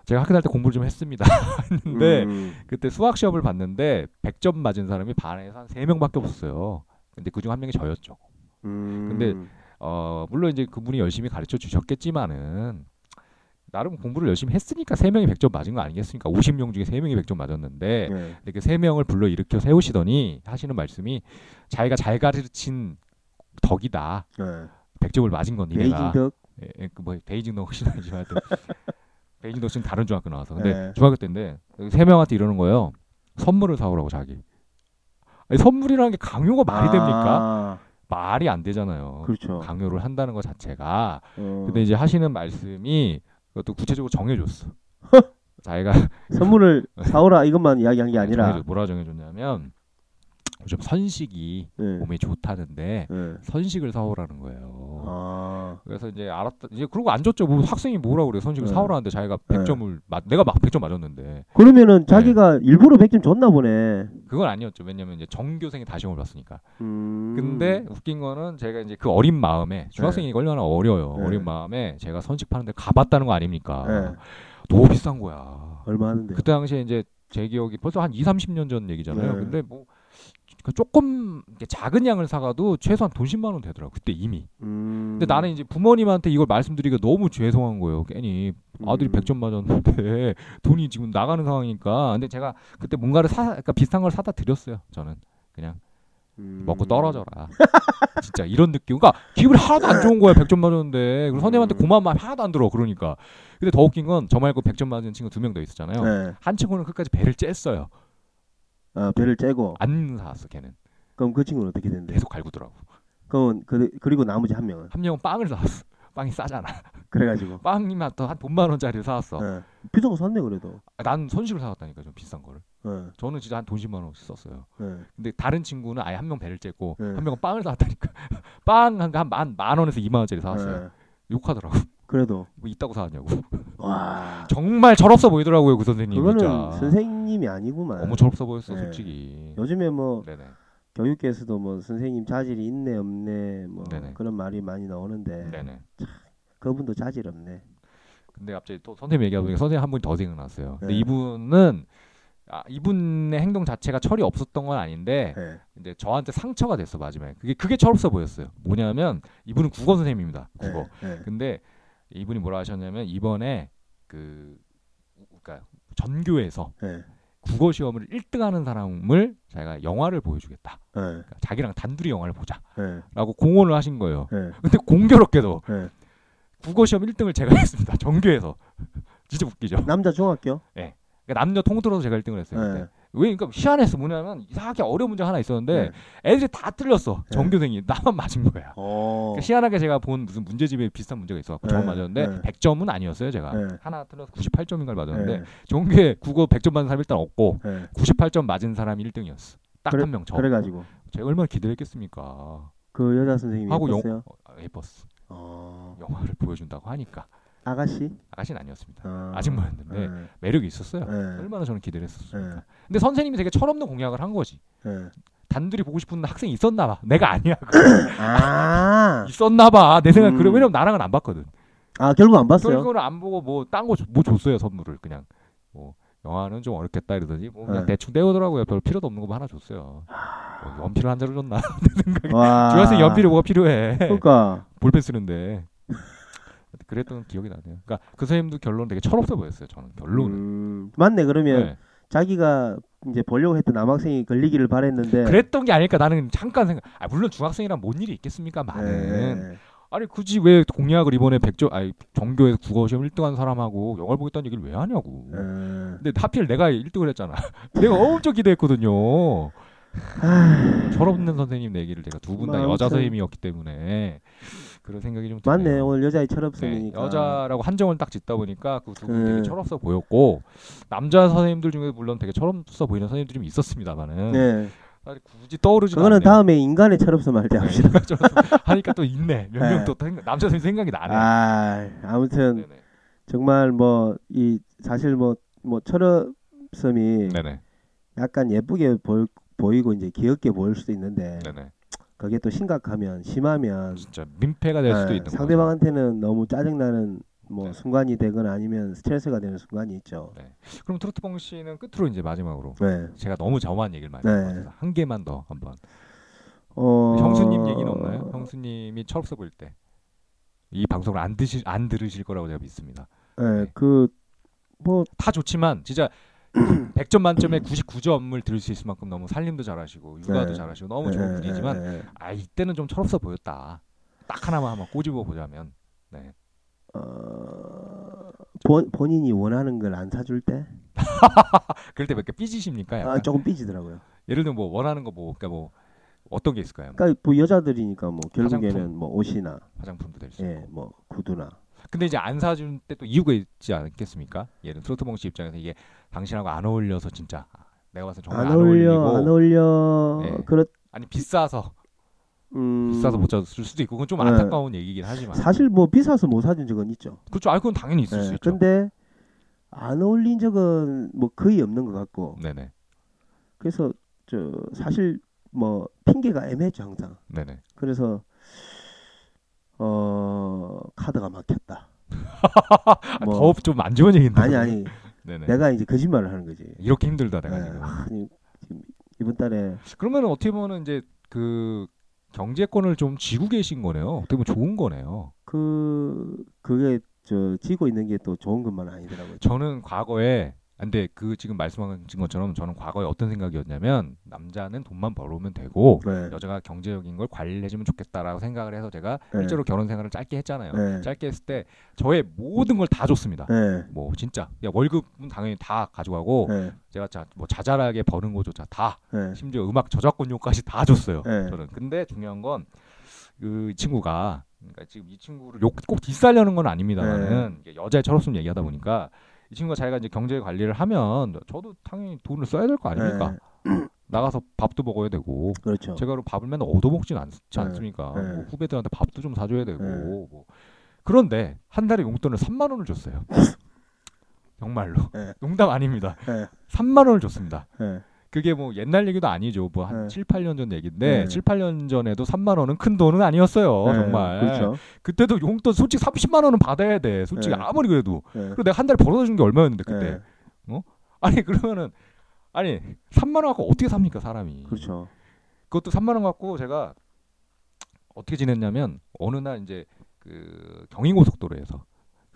제가 학교 다닐 때 공부를 좀 했습니다. 했는데 음. 그때 수학 시험을 봤는데 100점 맞은 사람이 반에서 한 3명밖에 없었어요. 근데 그중 한 명이 저였죠. 음. 근데 어, 물론 이제 그분이 열심히 가르쳐 주셨겠지만은 나름 공부를 열심히 했으니까 3명이 100점 맞은 거 아니겠습니까? 50명 중에 3명이 100점 맞았는데 네. 근데 그 3명을 불러 일으켜 세우시더니 하시는 말씀이 자기가 잘 가르친 덕이다. 네. 100점을 맞은 건. 베이징덕. 예, 예, 그뭐 베이징도 혹시 아니지만 하여튼 베이징도 지금 다른 중학교 나와서 근데 네. 중학교 때인데 세 명한테 이러는 거예요. 선물을 사오라고 자기. 아니, 선물이라는 게 강요가 말이 됩니까? 아, 말이 안 되잖아요. 그렇죠. 강요를 한다는 것 자체가. 어. 근데 이제 하시는 말씀이 그것도 구체적으로 정해줬어. 자기가 선물을 사오라 이것만 이야기한 게 아니라. 정해줘, 뭐라 정해줬냐면 좀 선식이 네. 몸에 좋다는데 네. 선식을 사오라는 거예요. 아. 그래서 이제 알았다. 이제 그러고 안 줬죠. 뭐 학생이 뭐라 그래. 선식을 네. 사오라는데 자기가 네. 100점을 맞 내가 막 100점 맞았는데 그러면은 자기가 일부러 100점 줬나 보네. 그건 아니었죠. 왜냐면 이제 정교생이 다 시험을 봤으니까. 음. 근데 웃긴 거는 제가 이제 그 어린 마음에 중학생이 얼마나 어려요. 네. 어린 마음에 제가 선식 파는 데 가봤다는 거 아닙니까? 네. 너무 비싼 거야. 얼마 하는데? 그때 당시에 이제 제 기억이 벌써 한 2, 30년 전 얘기잖아요. 네. 근데 뭐 그 조금 작은 양을 사가도 최소한 돈 10만 원 되더라고. 그때 이미. 음. 근데 나는 이제 부모님한테 이걸 말씀드리기가 너무 죄송한 거예요. 괜히 아들이 음. 100점 맞았는데 돈이 지금 나가는 상황이니까. 근데 제가 그때 뭔가를 사, 그러니까 비슷한 걸 사다 드렸어요. 저는 그냥 음. 먹고 떨어져라. 진짜 이런 느낌. 그러니까 기분이 하나도 안 좋은 거야. 100점 맞았는데. 그리고 선생님한테 음. 고마운 마음 하나도 안 들어. 그러니까. 근데 더 웃긴 건 저 말고 100점 맞은 친구 두 명 더 있었잖아요. 네. 한 친구는 끝까지 배를 쬐어요. 아, 배를 째고. 안 사왔어, 걔는. 그럼 그 친구는 어떻게 된대? 계속 갈구더라고. 그럼 그 그리고 나머지 한 명은 한 명은 빵을 사왔어. 빵이 싸잖아. 그래가지고. 빵이면 또한 돈만 원짜리를 사왔어. 네. 비싼 거 샀네 그래도. 아, 난 선식을 사왔다니까 좀 비싼 거를. 네. 저는 진짜 한 돈 10만 원씩 썼어요. 네. 근데 다른 친구는 아예 한 명 배를 네. 한 명은 빵을 사왔다니까. 빵한만 만 원에서 2만 원짜리 사왔어요. 네. 욕하더라고. 그래도 뭐 있다고 사왔냐고. 와. 정말 철없어 보이더라고요 그 선생님. 그거는 진짜. 선생님이 아니구만. 너무 철없어 보였어 네. 솔직히. 요즘에 뭐 네네. 교육계에서도 뭐 선생님 자질이 있네 없네 뭐 네네. 그런 말이 많이 나오는데 네네. 그분도 자질 없네. 근데 갑자기 또 선생님 얘기하다 보니까 선생님 한 분이 더 생각났어요. 근데 네. 이분은 아, 이분의 행동 자체가 철이 없었던 건 아닌데 네. 이제 저한테 상처가 됐어 마지막에. 그게 그게 철없어 보였어요. 뭐냐면 이분은 국어 선생님입니다. 국어. 네. 네. 근데 이분이 뭐라 하셨냐면 이번에 그 그러니까 전교에서 네. 국어 시험을 1등하는 사람을 자기가 영화를 보여주겠다. 네. 그러니까 자기랑 단둘이 영화를 보자라고 네. 공언을 하신 거예요. 네. 근데 공교롭게도 네. 국어 시험 1등을 제가 했습니다. 전교에서. 진짜 웃기죠. 남자 중학교? 그러니까 남녀 통틀어서 제가 1등을 했어요. 네. 왜 그러니까 희한했어. 뭐냐면 이상하게 어려운 문제 하나 있었는데 네. 애들이 다 틀렸어. 네. 전교생이 나만 맞은 거야. 어. 그러니까 희한하게 제가 본 무슨 문제집에 비슷한 문제가 있어갖고 저만 네. 맞았는데 네. 100점은 아니었어요. 제가 네. 하나 틀려서 98점인가를 맞았는데 네. 전교에 국어 100점 맞은 사람 일단 없고 네. 98점 맞은 사람이 1등이었어. 딱 그래- 한명 저. 그래가지고 제가 얼마나 기대했겠습니까. 그 여자 선생님이 하고 영 예뻤어요? 어, 예뻤어. 어. 영화를 보여준다고 하니까 아가씨? 아가씨는 아니었습니다. 어. 아줌마였는데 네. 매력이 있었어요. 네. 얼마나 저는 기대를 했었습니까. 네. 근데 선생님이 되게 철없는 공약을 한 거지. 네. 단둘이 보고 싶은 학생이 있었나 봐. 내가 아니야. 아. 있었나 봐. 내 생각 에 그래. 음. 왜냐면 나랑은 안 봤거든. 아 결국 안 봤어요. 결국은 안 보고 뭐 딴 거 뭐 줬어요 선물을 그냥 뭐 영화는 좀 어렵겠다 이러더니 뭐 그냥 네. 대충 떼오더라고요. 별 필요도 없는 거 하나 줬어요. 뭐 연필을 한 자루 줬나? 와. 중학생 연필이 뭐가 필요해? 그러니까 볼펜 쓰는데. 그랬던 기억이 나네요. 그러니까 그 선생님도 결론 되게 철없어 보였어요. 저는 결론은. 음, 맞네 그러면 네. 자기가 이제 보려고 했던 남학생이 걸리기를 바랬는데 그랬던 게 아닐까 나는 잠깐 생각. 아 물론 중학생이란 뭔 일이 있겠습니까? 많은. 네. 아니 굳이 왜 공약을 이번에 백조 아니 정교에서 국어 시험 1등한 사람하고 영화를 보겠다는 얘기를 왜 하냐고. 어, 근데 하필 내가 1등을 했잖아. 내가 엄청 기대했거든요. 철없는 선생님 얘기를 제가 두 분다뭐 여자. 선생님이었기 때문에 그런 생각이 좀 드네요. 맞네 오늘 여자의 네, 철없음이니까 여자라고 한정을 딱 짓다 보니까 그 두분 되게 음. 철없어 보였고 남자 선생님들 중에 물론 되게 철없어 보이는 선생님들이 좀 있었습니다만은 네 굳이 떠오르지 그거는 다음에 인간의 철없음 할때 합시다 하니까 또 있네 몇명 네. 또 남자 선생님 생각이 나네. 아 아무튼 네네. 정말 뭐 이 사실 뭐뭐 철없음이 네네. 약간 예쁘게 보이, 보이고 이제 귀엽게 보일 수도 있는데 네네. 그게 또 심각하면 심하면 진짜 민폐가 될 수도 네, 있는 거죠. 상대방한테는 너무 짜증나는 뭐 네. 순간이 되거나 아니면 스트레스가 되는 순간이 있죠. 그럼 트로트봉 씨는 끝으로 이제 마지막으로 네. 제가 너무 저만 얘기를 많이 네. 한 개만 더 한번 어... 형수님 얘기는 없나요? 형수님이 철없어 보일 때 이 방송을 안 드실 안 들으실 거라고 제가 믿습니다. 네, 네. 그뭐 다 좋지만 진짜 100점 만점에 99점을 들을 수 있을 만큼 너무 살림도 잘하시고 육아도 네. 잘하시고 너무 좋은 분이지만 네, 네. 아 이때는 좀 철없어 보였다. 딱 하나만 한번 꼬집어 보자면 네. 어... 본, 본인이 원하는 걸 안 사줄 때 그럴 때 몇 개 삐지십니까? 약간? 아, 조금 삐지더라고요. 예를 들면 뭐 원하는 거 뭐 그러니까 뭐 어떤 게 있을까요? 그러니까 뭐 여자들이니까 뭐 결국에는 화장품. 뭐 옷이나 화장품도 될수 예, 있고. 뭐 구두나 근데 이제 안 사준 때 또 이유가 있지 않겠습니까? 예를 트로트봉 씨 입장에서 이게 당신하고 안 어울려서 진짜 아, 내가 봤을 때 정말 안 안, 어울려 어울리고 안 어울려 네. 그렇 아니 비싸서 음, 비싸서 못 줬을 수도 있고 그건 좀 네. 안타까운 얘기긴 하지만 사실 뭐 비싸서 못 사준 적은 있죠. 그렇죠. 아 그건 당연히 있을 예, 수 있죠. 근데 안 어울린 적은 뭐 거의 없는 것 같고 네네 그래서 저 사실 뭐 핑계가 애매했죠 항상. 네네 그래서 어 카드가 막혔다. 아, 뭐- 더좀 안 좋은 얘기인데 아니 아니 네네 내가 이제 거짓말을 하는 거지. 이렇게 힘들다 내가 예, 지금 아니, 지금 이번 달에 그러면 어떻게 보면 이제 그 경제권을 좀 쥐고 계신 거네요. 어떻게 보면 좋은 거네요. 그 그게 저 지고 있는 게 또 좋은 것만 아니더라고요. 저는 과거에 근데 그 지금 말씀하신 것처럼 저는 과거에 어떤 생각이었냐면 남자는 돈만 벌어오면 되고 네. 여자가 경제적인 걸 관리해주면 좋겠다라고 생각을 해서 제가 네. 실제로 결혼 생활을 짧게 했잖아요. 네. 짧게 했을 때 저의 모든 걸 다 줬습니다. 네. 뭐 진짜 야, 월급은 당연히 다 가져가고 네. 제가 자, 뭐 자잘하게 버는 거조차 다 네. 심지어 음악 저작권료까지 다 줬어요. 네. 저는 근데 중요한 건 그 친구가 그러니까 지금 이 친구를 욕 꼭 디스하려는 건 아닙니다만은 여자의 철없음 얘기하다 보니까 이 친구가 자기가 이제 경제 관리를 하면 저도 당연히 돈을 써야 될 거 아닙니까? 나가서 밥도 먹어야 되고 그렇죠. 제가 그럼 밥을 맨날 얻어먹진 않지 네. 않습니까? 네. 뭐 후배들한테 밥도 좀 사줘야 되고 네. 뭐 그런데 한 달에 용돈을 3만 원을 줬어요. 정말로 네. 농담 아닙니다. 네. 3만 원을 줬습니다. 네. 그게 뭐 옛날 얘기도 아니죠. 뭐한 네. 7, 8년 전 얘기인데 네. 7, 8년 전에도 3만 원은 큰 돈은 아니었어요. 네. 정말. 그렇죠. 그때도 용돈 솔직히 30만 원은 받아야 돼. 솔직히 네. 아무리 그래도. 네. 그리고 내가 한 달에 벌어다 준 게 얼마였는데 그때. 네. 아니 그러면은 아니 3만 원 갖고 어떻게 삽니까 사람이. 그렇죠. 그것도 3만 원 갖고 제가 어떻게 지냈냐면 어느 날 이제 그 경인고속도로에서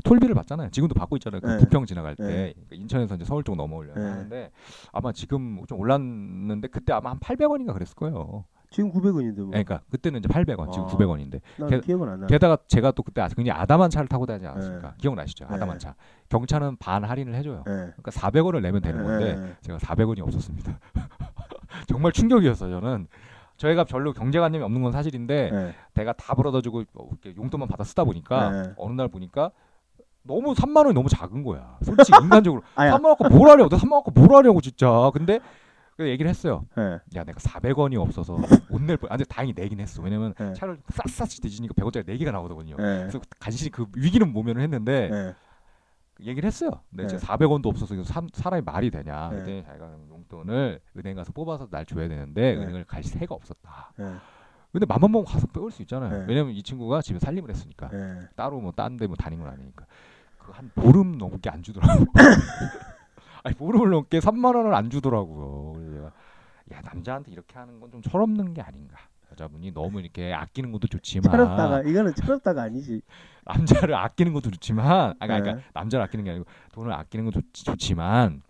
톨비를 받잖아요. 지금도 받고 있잖아요. 그 네. 부평 지나갈 때 네. 그러니까 인천에서 이제 서울 쪽 넘어오려고 네. 하는데 아마 지금 좀 올랐는데 그때 아마 한 800원인가 그랬을 거예요. 지금 900원인데 뭐. 그러니까 그때는 이제 800원, 지금 아. 900원인데 난 게- 기억은 안 나. 게다가 제가 또 그때 굉장히 아담한 차를 타고 다니지 않았습니까? 네. 기억나시죠? 네. 아담한 차. 경차는 반 할인을 해줘요. 네. 그러니까 400원을 내면 되는 건데 네. 제가 400원이 없었습니다. 정말 충격이었어요. 저는 저희가 별로 경제관념이 없는 건 사실인데 네. 내가 다 벌어다 주고 어, 이렇게 용돈만 받아 쓰다 보니까 네. 어느 날 보니까 너무 3만 원이 너무 작은 거야. 솔직히 인간적으로 아야. 3만 원 갖고 뭘 하려고? 나 3만 원 갖고 뭘 하려고 진짜. 근데 그 얘기를 했어요. 네. 야 내가 400원이 없어서 못 낼 뻔. 아 근데 다행히 내긴 했어. 왜냐면 네. 차를 샅샅이 뒤지니까 100원짜리 4개가 나오거든요. 네. 그래서 간신히 그 위기는 모면을 했는데 네. 얘기를 했어요. 근데 네. 이제 400원도 없어서 사, 사람이 말이 되냐. 네. 그때 자기가 용돈을 은행 가서 뽑아서 날 줘야 되는데 네. 은행을 갈 새가 없었다. 네. 근데 맘만 먹으면 가서 빼올 수 있잖아요. 네. 왜냐면 이 친구가 집에 살림을 했으니까 예. 따로 뭐 딴 데 뭐 다닌 건 아니니까. 그한 보름 넘게 안 주더라고. 아니 보름을 넘게 3만 원을 안 주더라고요. 그래서 야 남자한테 이렇게 하는 건 좀 철없는 게 아닌가. 여자분이 너무 이렇게 아끼는 것도 좋지만 철없다가 이거는 철없다가 아니지. 남자를 아끼는 것도 좋지만 아 그러니까 네. 남자를 아끼는 게 아니고 돈을 아끼는 건 좋, 좋지만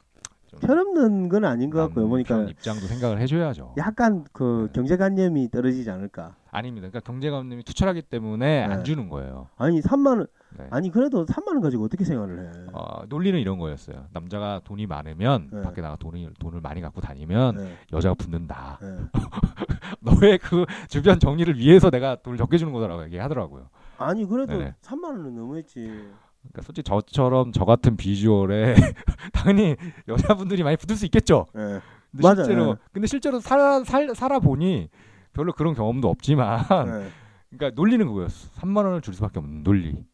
좀 철없는 건 아닌 것 같고요. 보니까 입장도 생각을 해줘야죠. 약간 그 네. 경제관념이 떨어지지 않을까. 아닙니다. 그러니까 경제관념이 투철하기 때문에 네. 안 주는 거예요. 아니 3만 원 네. 아니 그래도 3만 원 가지고 어떻게 생활을 해? 어, 논리는 이런 거였어요. 남자가 돈이 많으면 네. 밖에 나가 돈이 돈을 많이 갖고 다니면 네. 여자가 붙는다. 네. 너의 그 주변 정리를 위해서 내가 돈을 적게 주는 거라고 얘기하더라고요. 아니 그래도 네네. 3만 원은 너무했지. 그러니까 솔직히 저처럼 저 같은 비주얼에 당연히 여자분들이 많이 붙을 수 있겠죠. 예. 근데. 실제로 예. 근데 실제로 살아 살, 살아 보니 별로 그런 경험도 없지만 예. 그러니까 논리는 그거였어. 3만 원을 줄 수밖에 없는 논리.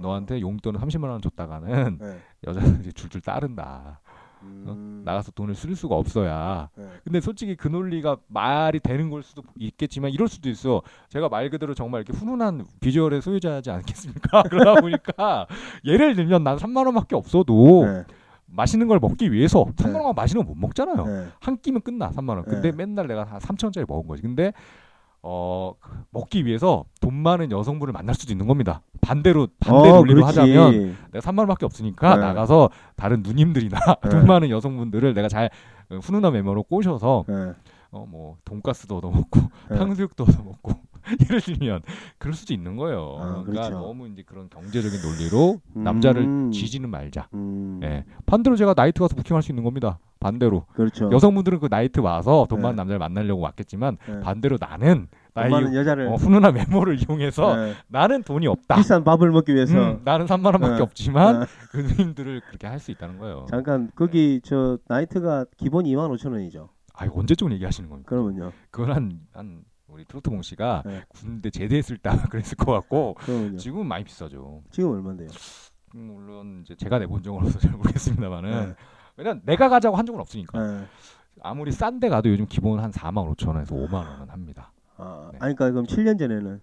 어. 너한테 용돈을 30만 원 줬다가는 예. 여자들이 줄줄 따른다. 음. 나가서 돈을 쓸 수가 없어야. 예. 근데 솔직히 그 논리가 말이 되는 걸 수도 있겠지만 이럴 수도 있어. 제가 말 그대로 정말 이렇게 훈훈한 비주얼의 소유자지 않겠습니까? 그러다 보니까 예를 들면 난 3만 원밖에 없어도 예. 맛있는 걸 먹기 위해서 3만 네. 원만 맛있는 거 못 먹잖아요. 예. 한 끼면 끝나 3만 원. 근데 네. 맨날 내가 한 3천 원짜리 먹은 거지. 근데 어그 먹기 위해서 돈 많은 여성분을 만날 수도 있는 겁니다. 반대로 반대 어, 논리로 그렇지. 하자면 내가 3만 원밖에 없으니까 네. 나가서 다른 누님들이나 네. 돈 많은 여성분들을 내가 잘 어, 훈훈한 외모로 꼬셔서 예. 어뭐 돈가스도 얻어 먹고 네. 탕수육도 얻어 먹고 예를 들면 그럴 수도 있는 거예요. 아, 그러니까 그렇죠. 너무 이제 그런 경제적인 논리로 음. 남자를 쥐지는 말자. 음. 예. 반대로 제가 나이트 가서 부킹할 수 있는 겁니다. 반대로 그렇죠. 여성분들은 그 나이트 와서 돈 네. 많은 남자를 만나려고 왔겠지만 예. 반대로 나는 돈 나의 여자를 어, 훈훈한 외모를 이용해서 예. 나는 돈이 없다. 비싼 밥을 먹기 위해서 음, 나는 3만 원밖에 네. 없지만 예. 그 누님들을 그렇게 할 수 있다는 거예요. 잠깐 거기 저 나이트가 기본 2만 5천 원이죠. 아 언제쯤 얘기하시는 겁니까? 그러면요. 그건 한, 한 우리 트로트 봉 씨가 네. 군대 제대했을 때 그랬을 것 같고 그러면요. 지금은 많이 비싸죠. 지금 얼마인데요? 음, 물론 이제 제가 내본 적으로서 잘 모르겠습니다만은 네. 왜냐면 내가 가자고 한 적은 없으니까 예. 아무리 싼 데 가도 요즘 기본 한 4만 5천 원에서 5만 원은 합니다. 아, 네. 아니 그러니까 그럼 7년 전에는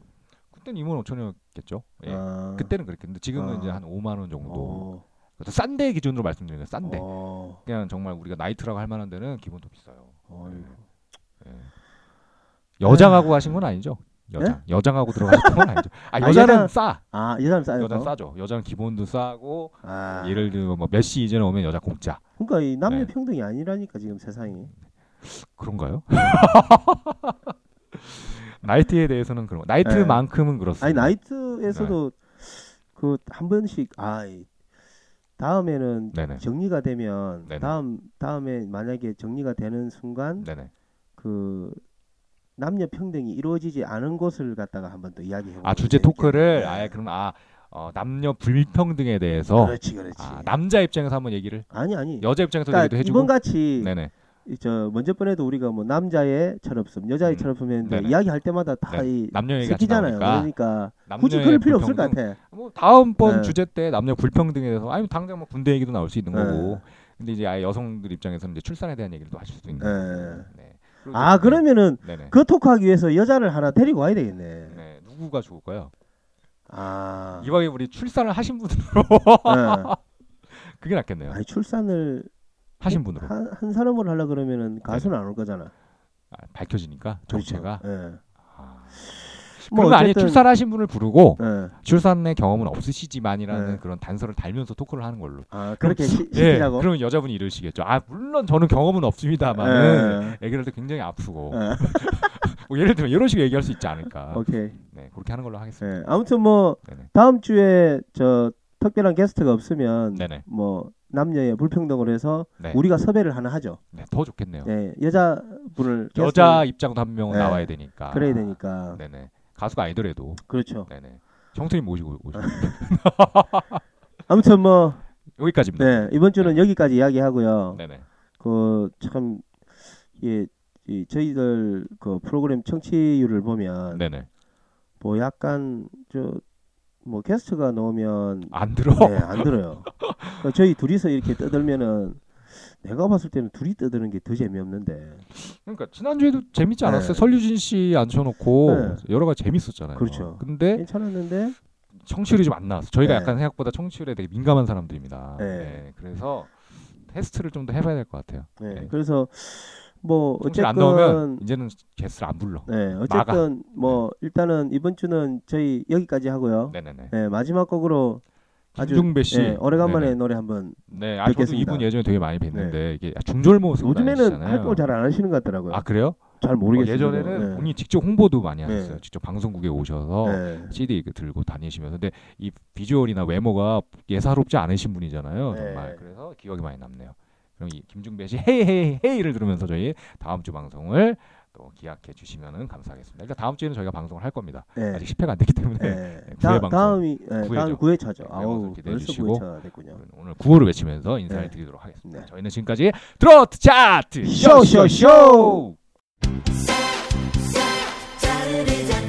그때는 2만 5천 원이었겠죠. 예. 아, 그때는 그랬겠는데 지금은 아. 이제 한 5만 원 정도. 어, 싼데 기준으로 말씀드리는 거예요. 싼 데. 어, 그냥 정말 우리가 나이트라고 할 만한 데는 기본 더 비싸요. 어이구. 예. 여장하고 가신 건 아니죠? 여장. 여장하고 들어가셨던 건 아니죠. 아, 네? 아, 여자는 여장- 싸. 아 여자는 싸요. 여자는 싸죠. 여자는 기본도 싸고 아, 예를 들어 뭐몇 시 이전에 오면 여자 공짜. 그러니까 이 남녀 네. 평등이 아니라니까 지금 세상이. 그런가요? 나이트에 대해서는 그런 거. 나이트만큼은 그렇습니다. 아니 나이트에서도 그 한 번씩 아 이- 다음에는 네네. 정리가 되면 네네. 다음 다음에 만약에 정리가 되는 순간 네네. 그 남녀 평등이 이루어지지 않은 곳을 갖다가 한번 또 이야기해 아 주제 토크를 네. 아예 그럼 아 어, 남녀 불평등에 대해서 그렇지 그렇지. 아, 남자 입장에서 한번 얘기를 아니 아니. 여자 입장에서 그러니까 얘기도 해주고 이번 같이 네네 이저 먼저 번에도 우리가 뭐 남자의 철없음, 여자의 음. 철없음 했는데 네네. 이야기할 때마다 다 네. 이 남녀 얘기 같이 섞이잖아요. 나오니까 그러니까 굳이 그럴 필요 없을 것. 같아. 뭐 다음번 네. 주제 때 남녀 불평등에 대해서 아니 당장 뭐 군대 얘기도 나올 수 있는 네. 거고 근데 이제 아예 여성들 입장에서는 이제 출산에 대한 얘기를 또 하실 수도 있는 네. 네. 아 그러면은 네네 그 토크하기 위해서 여자를 하나 데리고 와야 되겠네. 네. 누구가 좋을까요? 아. 이왕에 우리 출산을 하신 분으로 네. 그게 낫겠네요. 아니 출산을 하신 분으로 한, 한 사람으로 하려 그러면은 가수는 안 올 거잖아. 아, 밝혀지니까 정체가 그렇죠. 예. 아. 뭐 아니 어쨌든- 출산 하신 분을 부르고 예. 출산의 경험은 없으시지만이라는 네. 그런 단서를 달면서 토크를 하는 걸로. 아 그렇게 시, 예, 시키자고. 그러면 여자분이 이러시겠죠. 아 물론 저는 경험은 없습니다만은 예. 얘기를 할때 굉장히 아프고 예. 뭐 예를 들면 이런 식으로 얘기할 수 있지 않을까. 오케이. 네 그렇게 하는 걸로 하겠습니다. 예. 아무튼 뭐 네네. 다음 주에 저 특별한 게스트가 없으면 네네. 뭐 남녀의 불평등을 해서 네. 우리가 섭외를 하나 하죠. 네, 더 좋겠네요. 예. 여자분을 여자 입장도 한 명은 네. 나와야 되니까. 그래야 되니까. 네네. 가수가 아니더라도. 그렇죠. 네네. 형수님 모시고 오시고 아무튼 뭐 여기까지입니다. 네, 이번 주는 여기까지 이야기하고요. 네네. 그참 예, 이 저희들 그 프로그램 청취율을 보면 네네. 뭐 약간 저 뭐 게스트가 나오면 안 들어. 네, 안 들어요. 저희 둘이서 이렇게 떠들면은 내가 봤을 때는 둘이 떠드는 게 더 재미없는데. 그러니까 지난주에도 재밌지 않았어요. 네. 설유진 씨 앉혀놓고 네. 여러 가지 재밌었잖아요. 그렇죠. 근데 괜찮았는데 청취율이 좀 안 나왔어. 저희가 네. 약간 생각보다 청취율에 되게 민감한 사람들입니다. 네. 네, 그래서 테스트를 좀 더 해봐야 될 것 같아요. 네. 네. 그래서 뭐 어쨌든 안 나오면 이제는 게스트를 안 불러. 네. 어쨌든 뭐 일단은 이번 주는 저희 여기까지 하고요. 네네네. 네, 마지막 곡으로 김중배 씨. 네, 오래간만에 네네. 노래 한번 네, 아, 저도. 이분 예전에 되게 많이 뵀는데 이게 중절모습 요즘에는 활동을 잘안 하시는 것 같더라고요. 아 그래요? 잘 어, 모르겠어요. 예전에는 본인이 직접 홍보도 많이 네. 하셨어요. 직접 방송국에 오셔서 네. CD 그 들고 다니시면서 근데 이 비주얼이나 외모가 예사롭지 않으신 분이잖아요. 네. 정말 그래서 기억이 많이 남네요. 그럼 이 김중배 씨 헤이 헤이 헤이를 들으면서 저희 다음 주 방송을 또 기약해 주시면은 감사하겠습니다. 일단 다음 주에는 저희가 방송을 할 겁니다. 네. 아직 10회가 안 됐기 때문에 네. 구회 다, 방송. 다음이 네, 구회죠. 다음이 9회차죠. 네, 아우 기대해 주시고. 9회차 됐군요. 오늘 구호를 외치면서 인사를 네. 드리도록 하겠습니다. 네. 저희는 지금까지 트로트 차트 쇼, 쇼, 쇼! 짜르르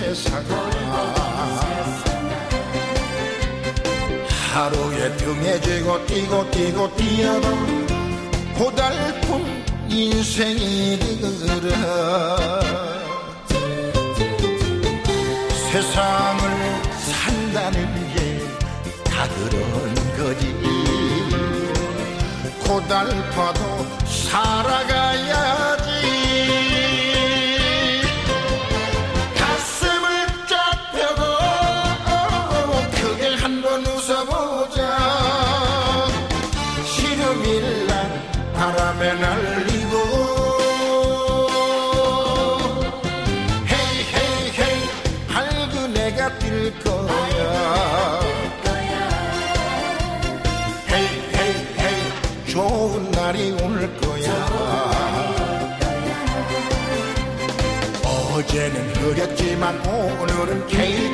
세상아 하루에 등에 지고 뛰고 뛰고 뛰어도 고달픈 인생이 들어 세상을 산다는 게 다 그런 거지. 고달파도 살아가야 만 오늘은 개일 거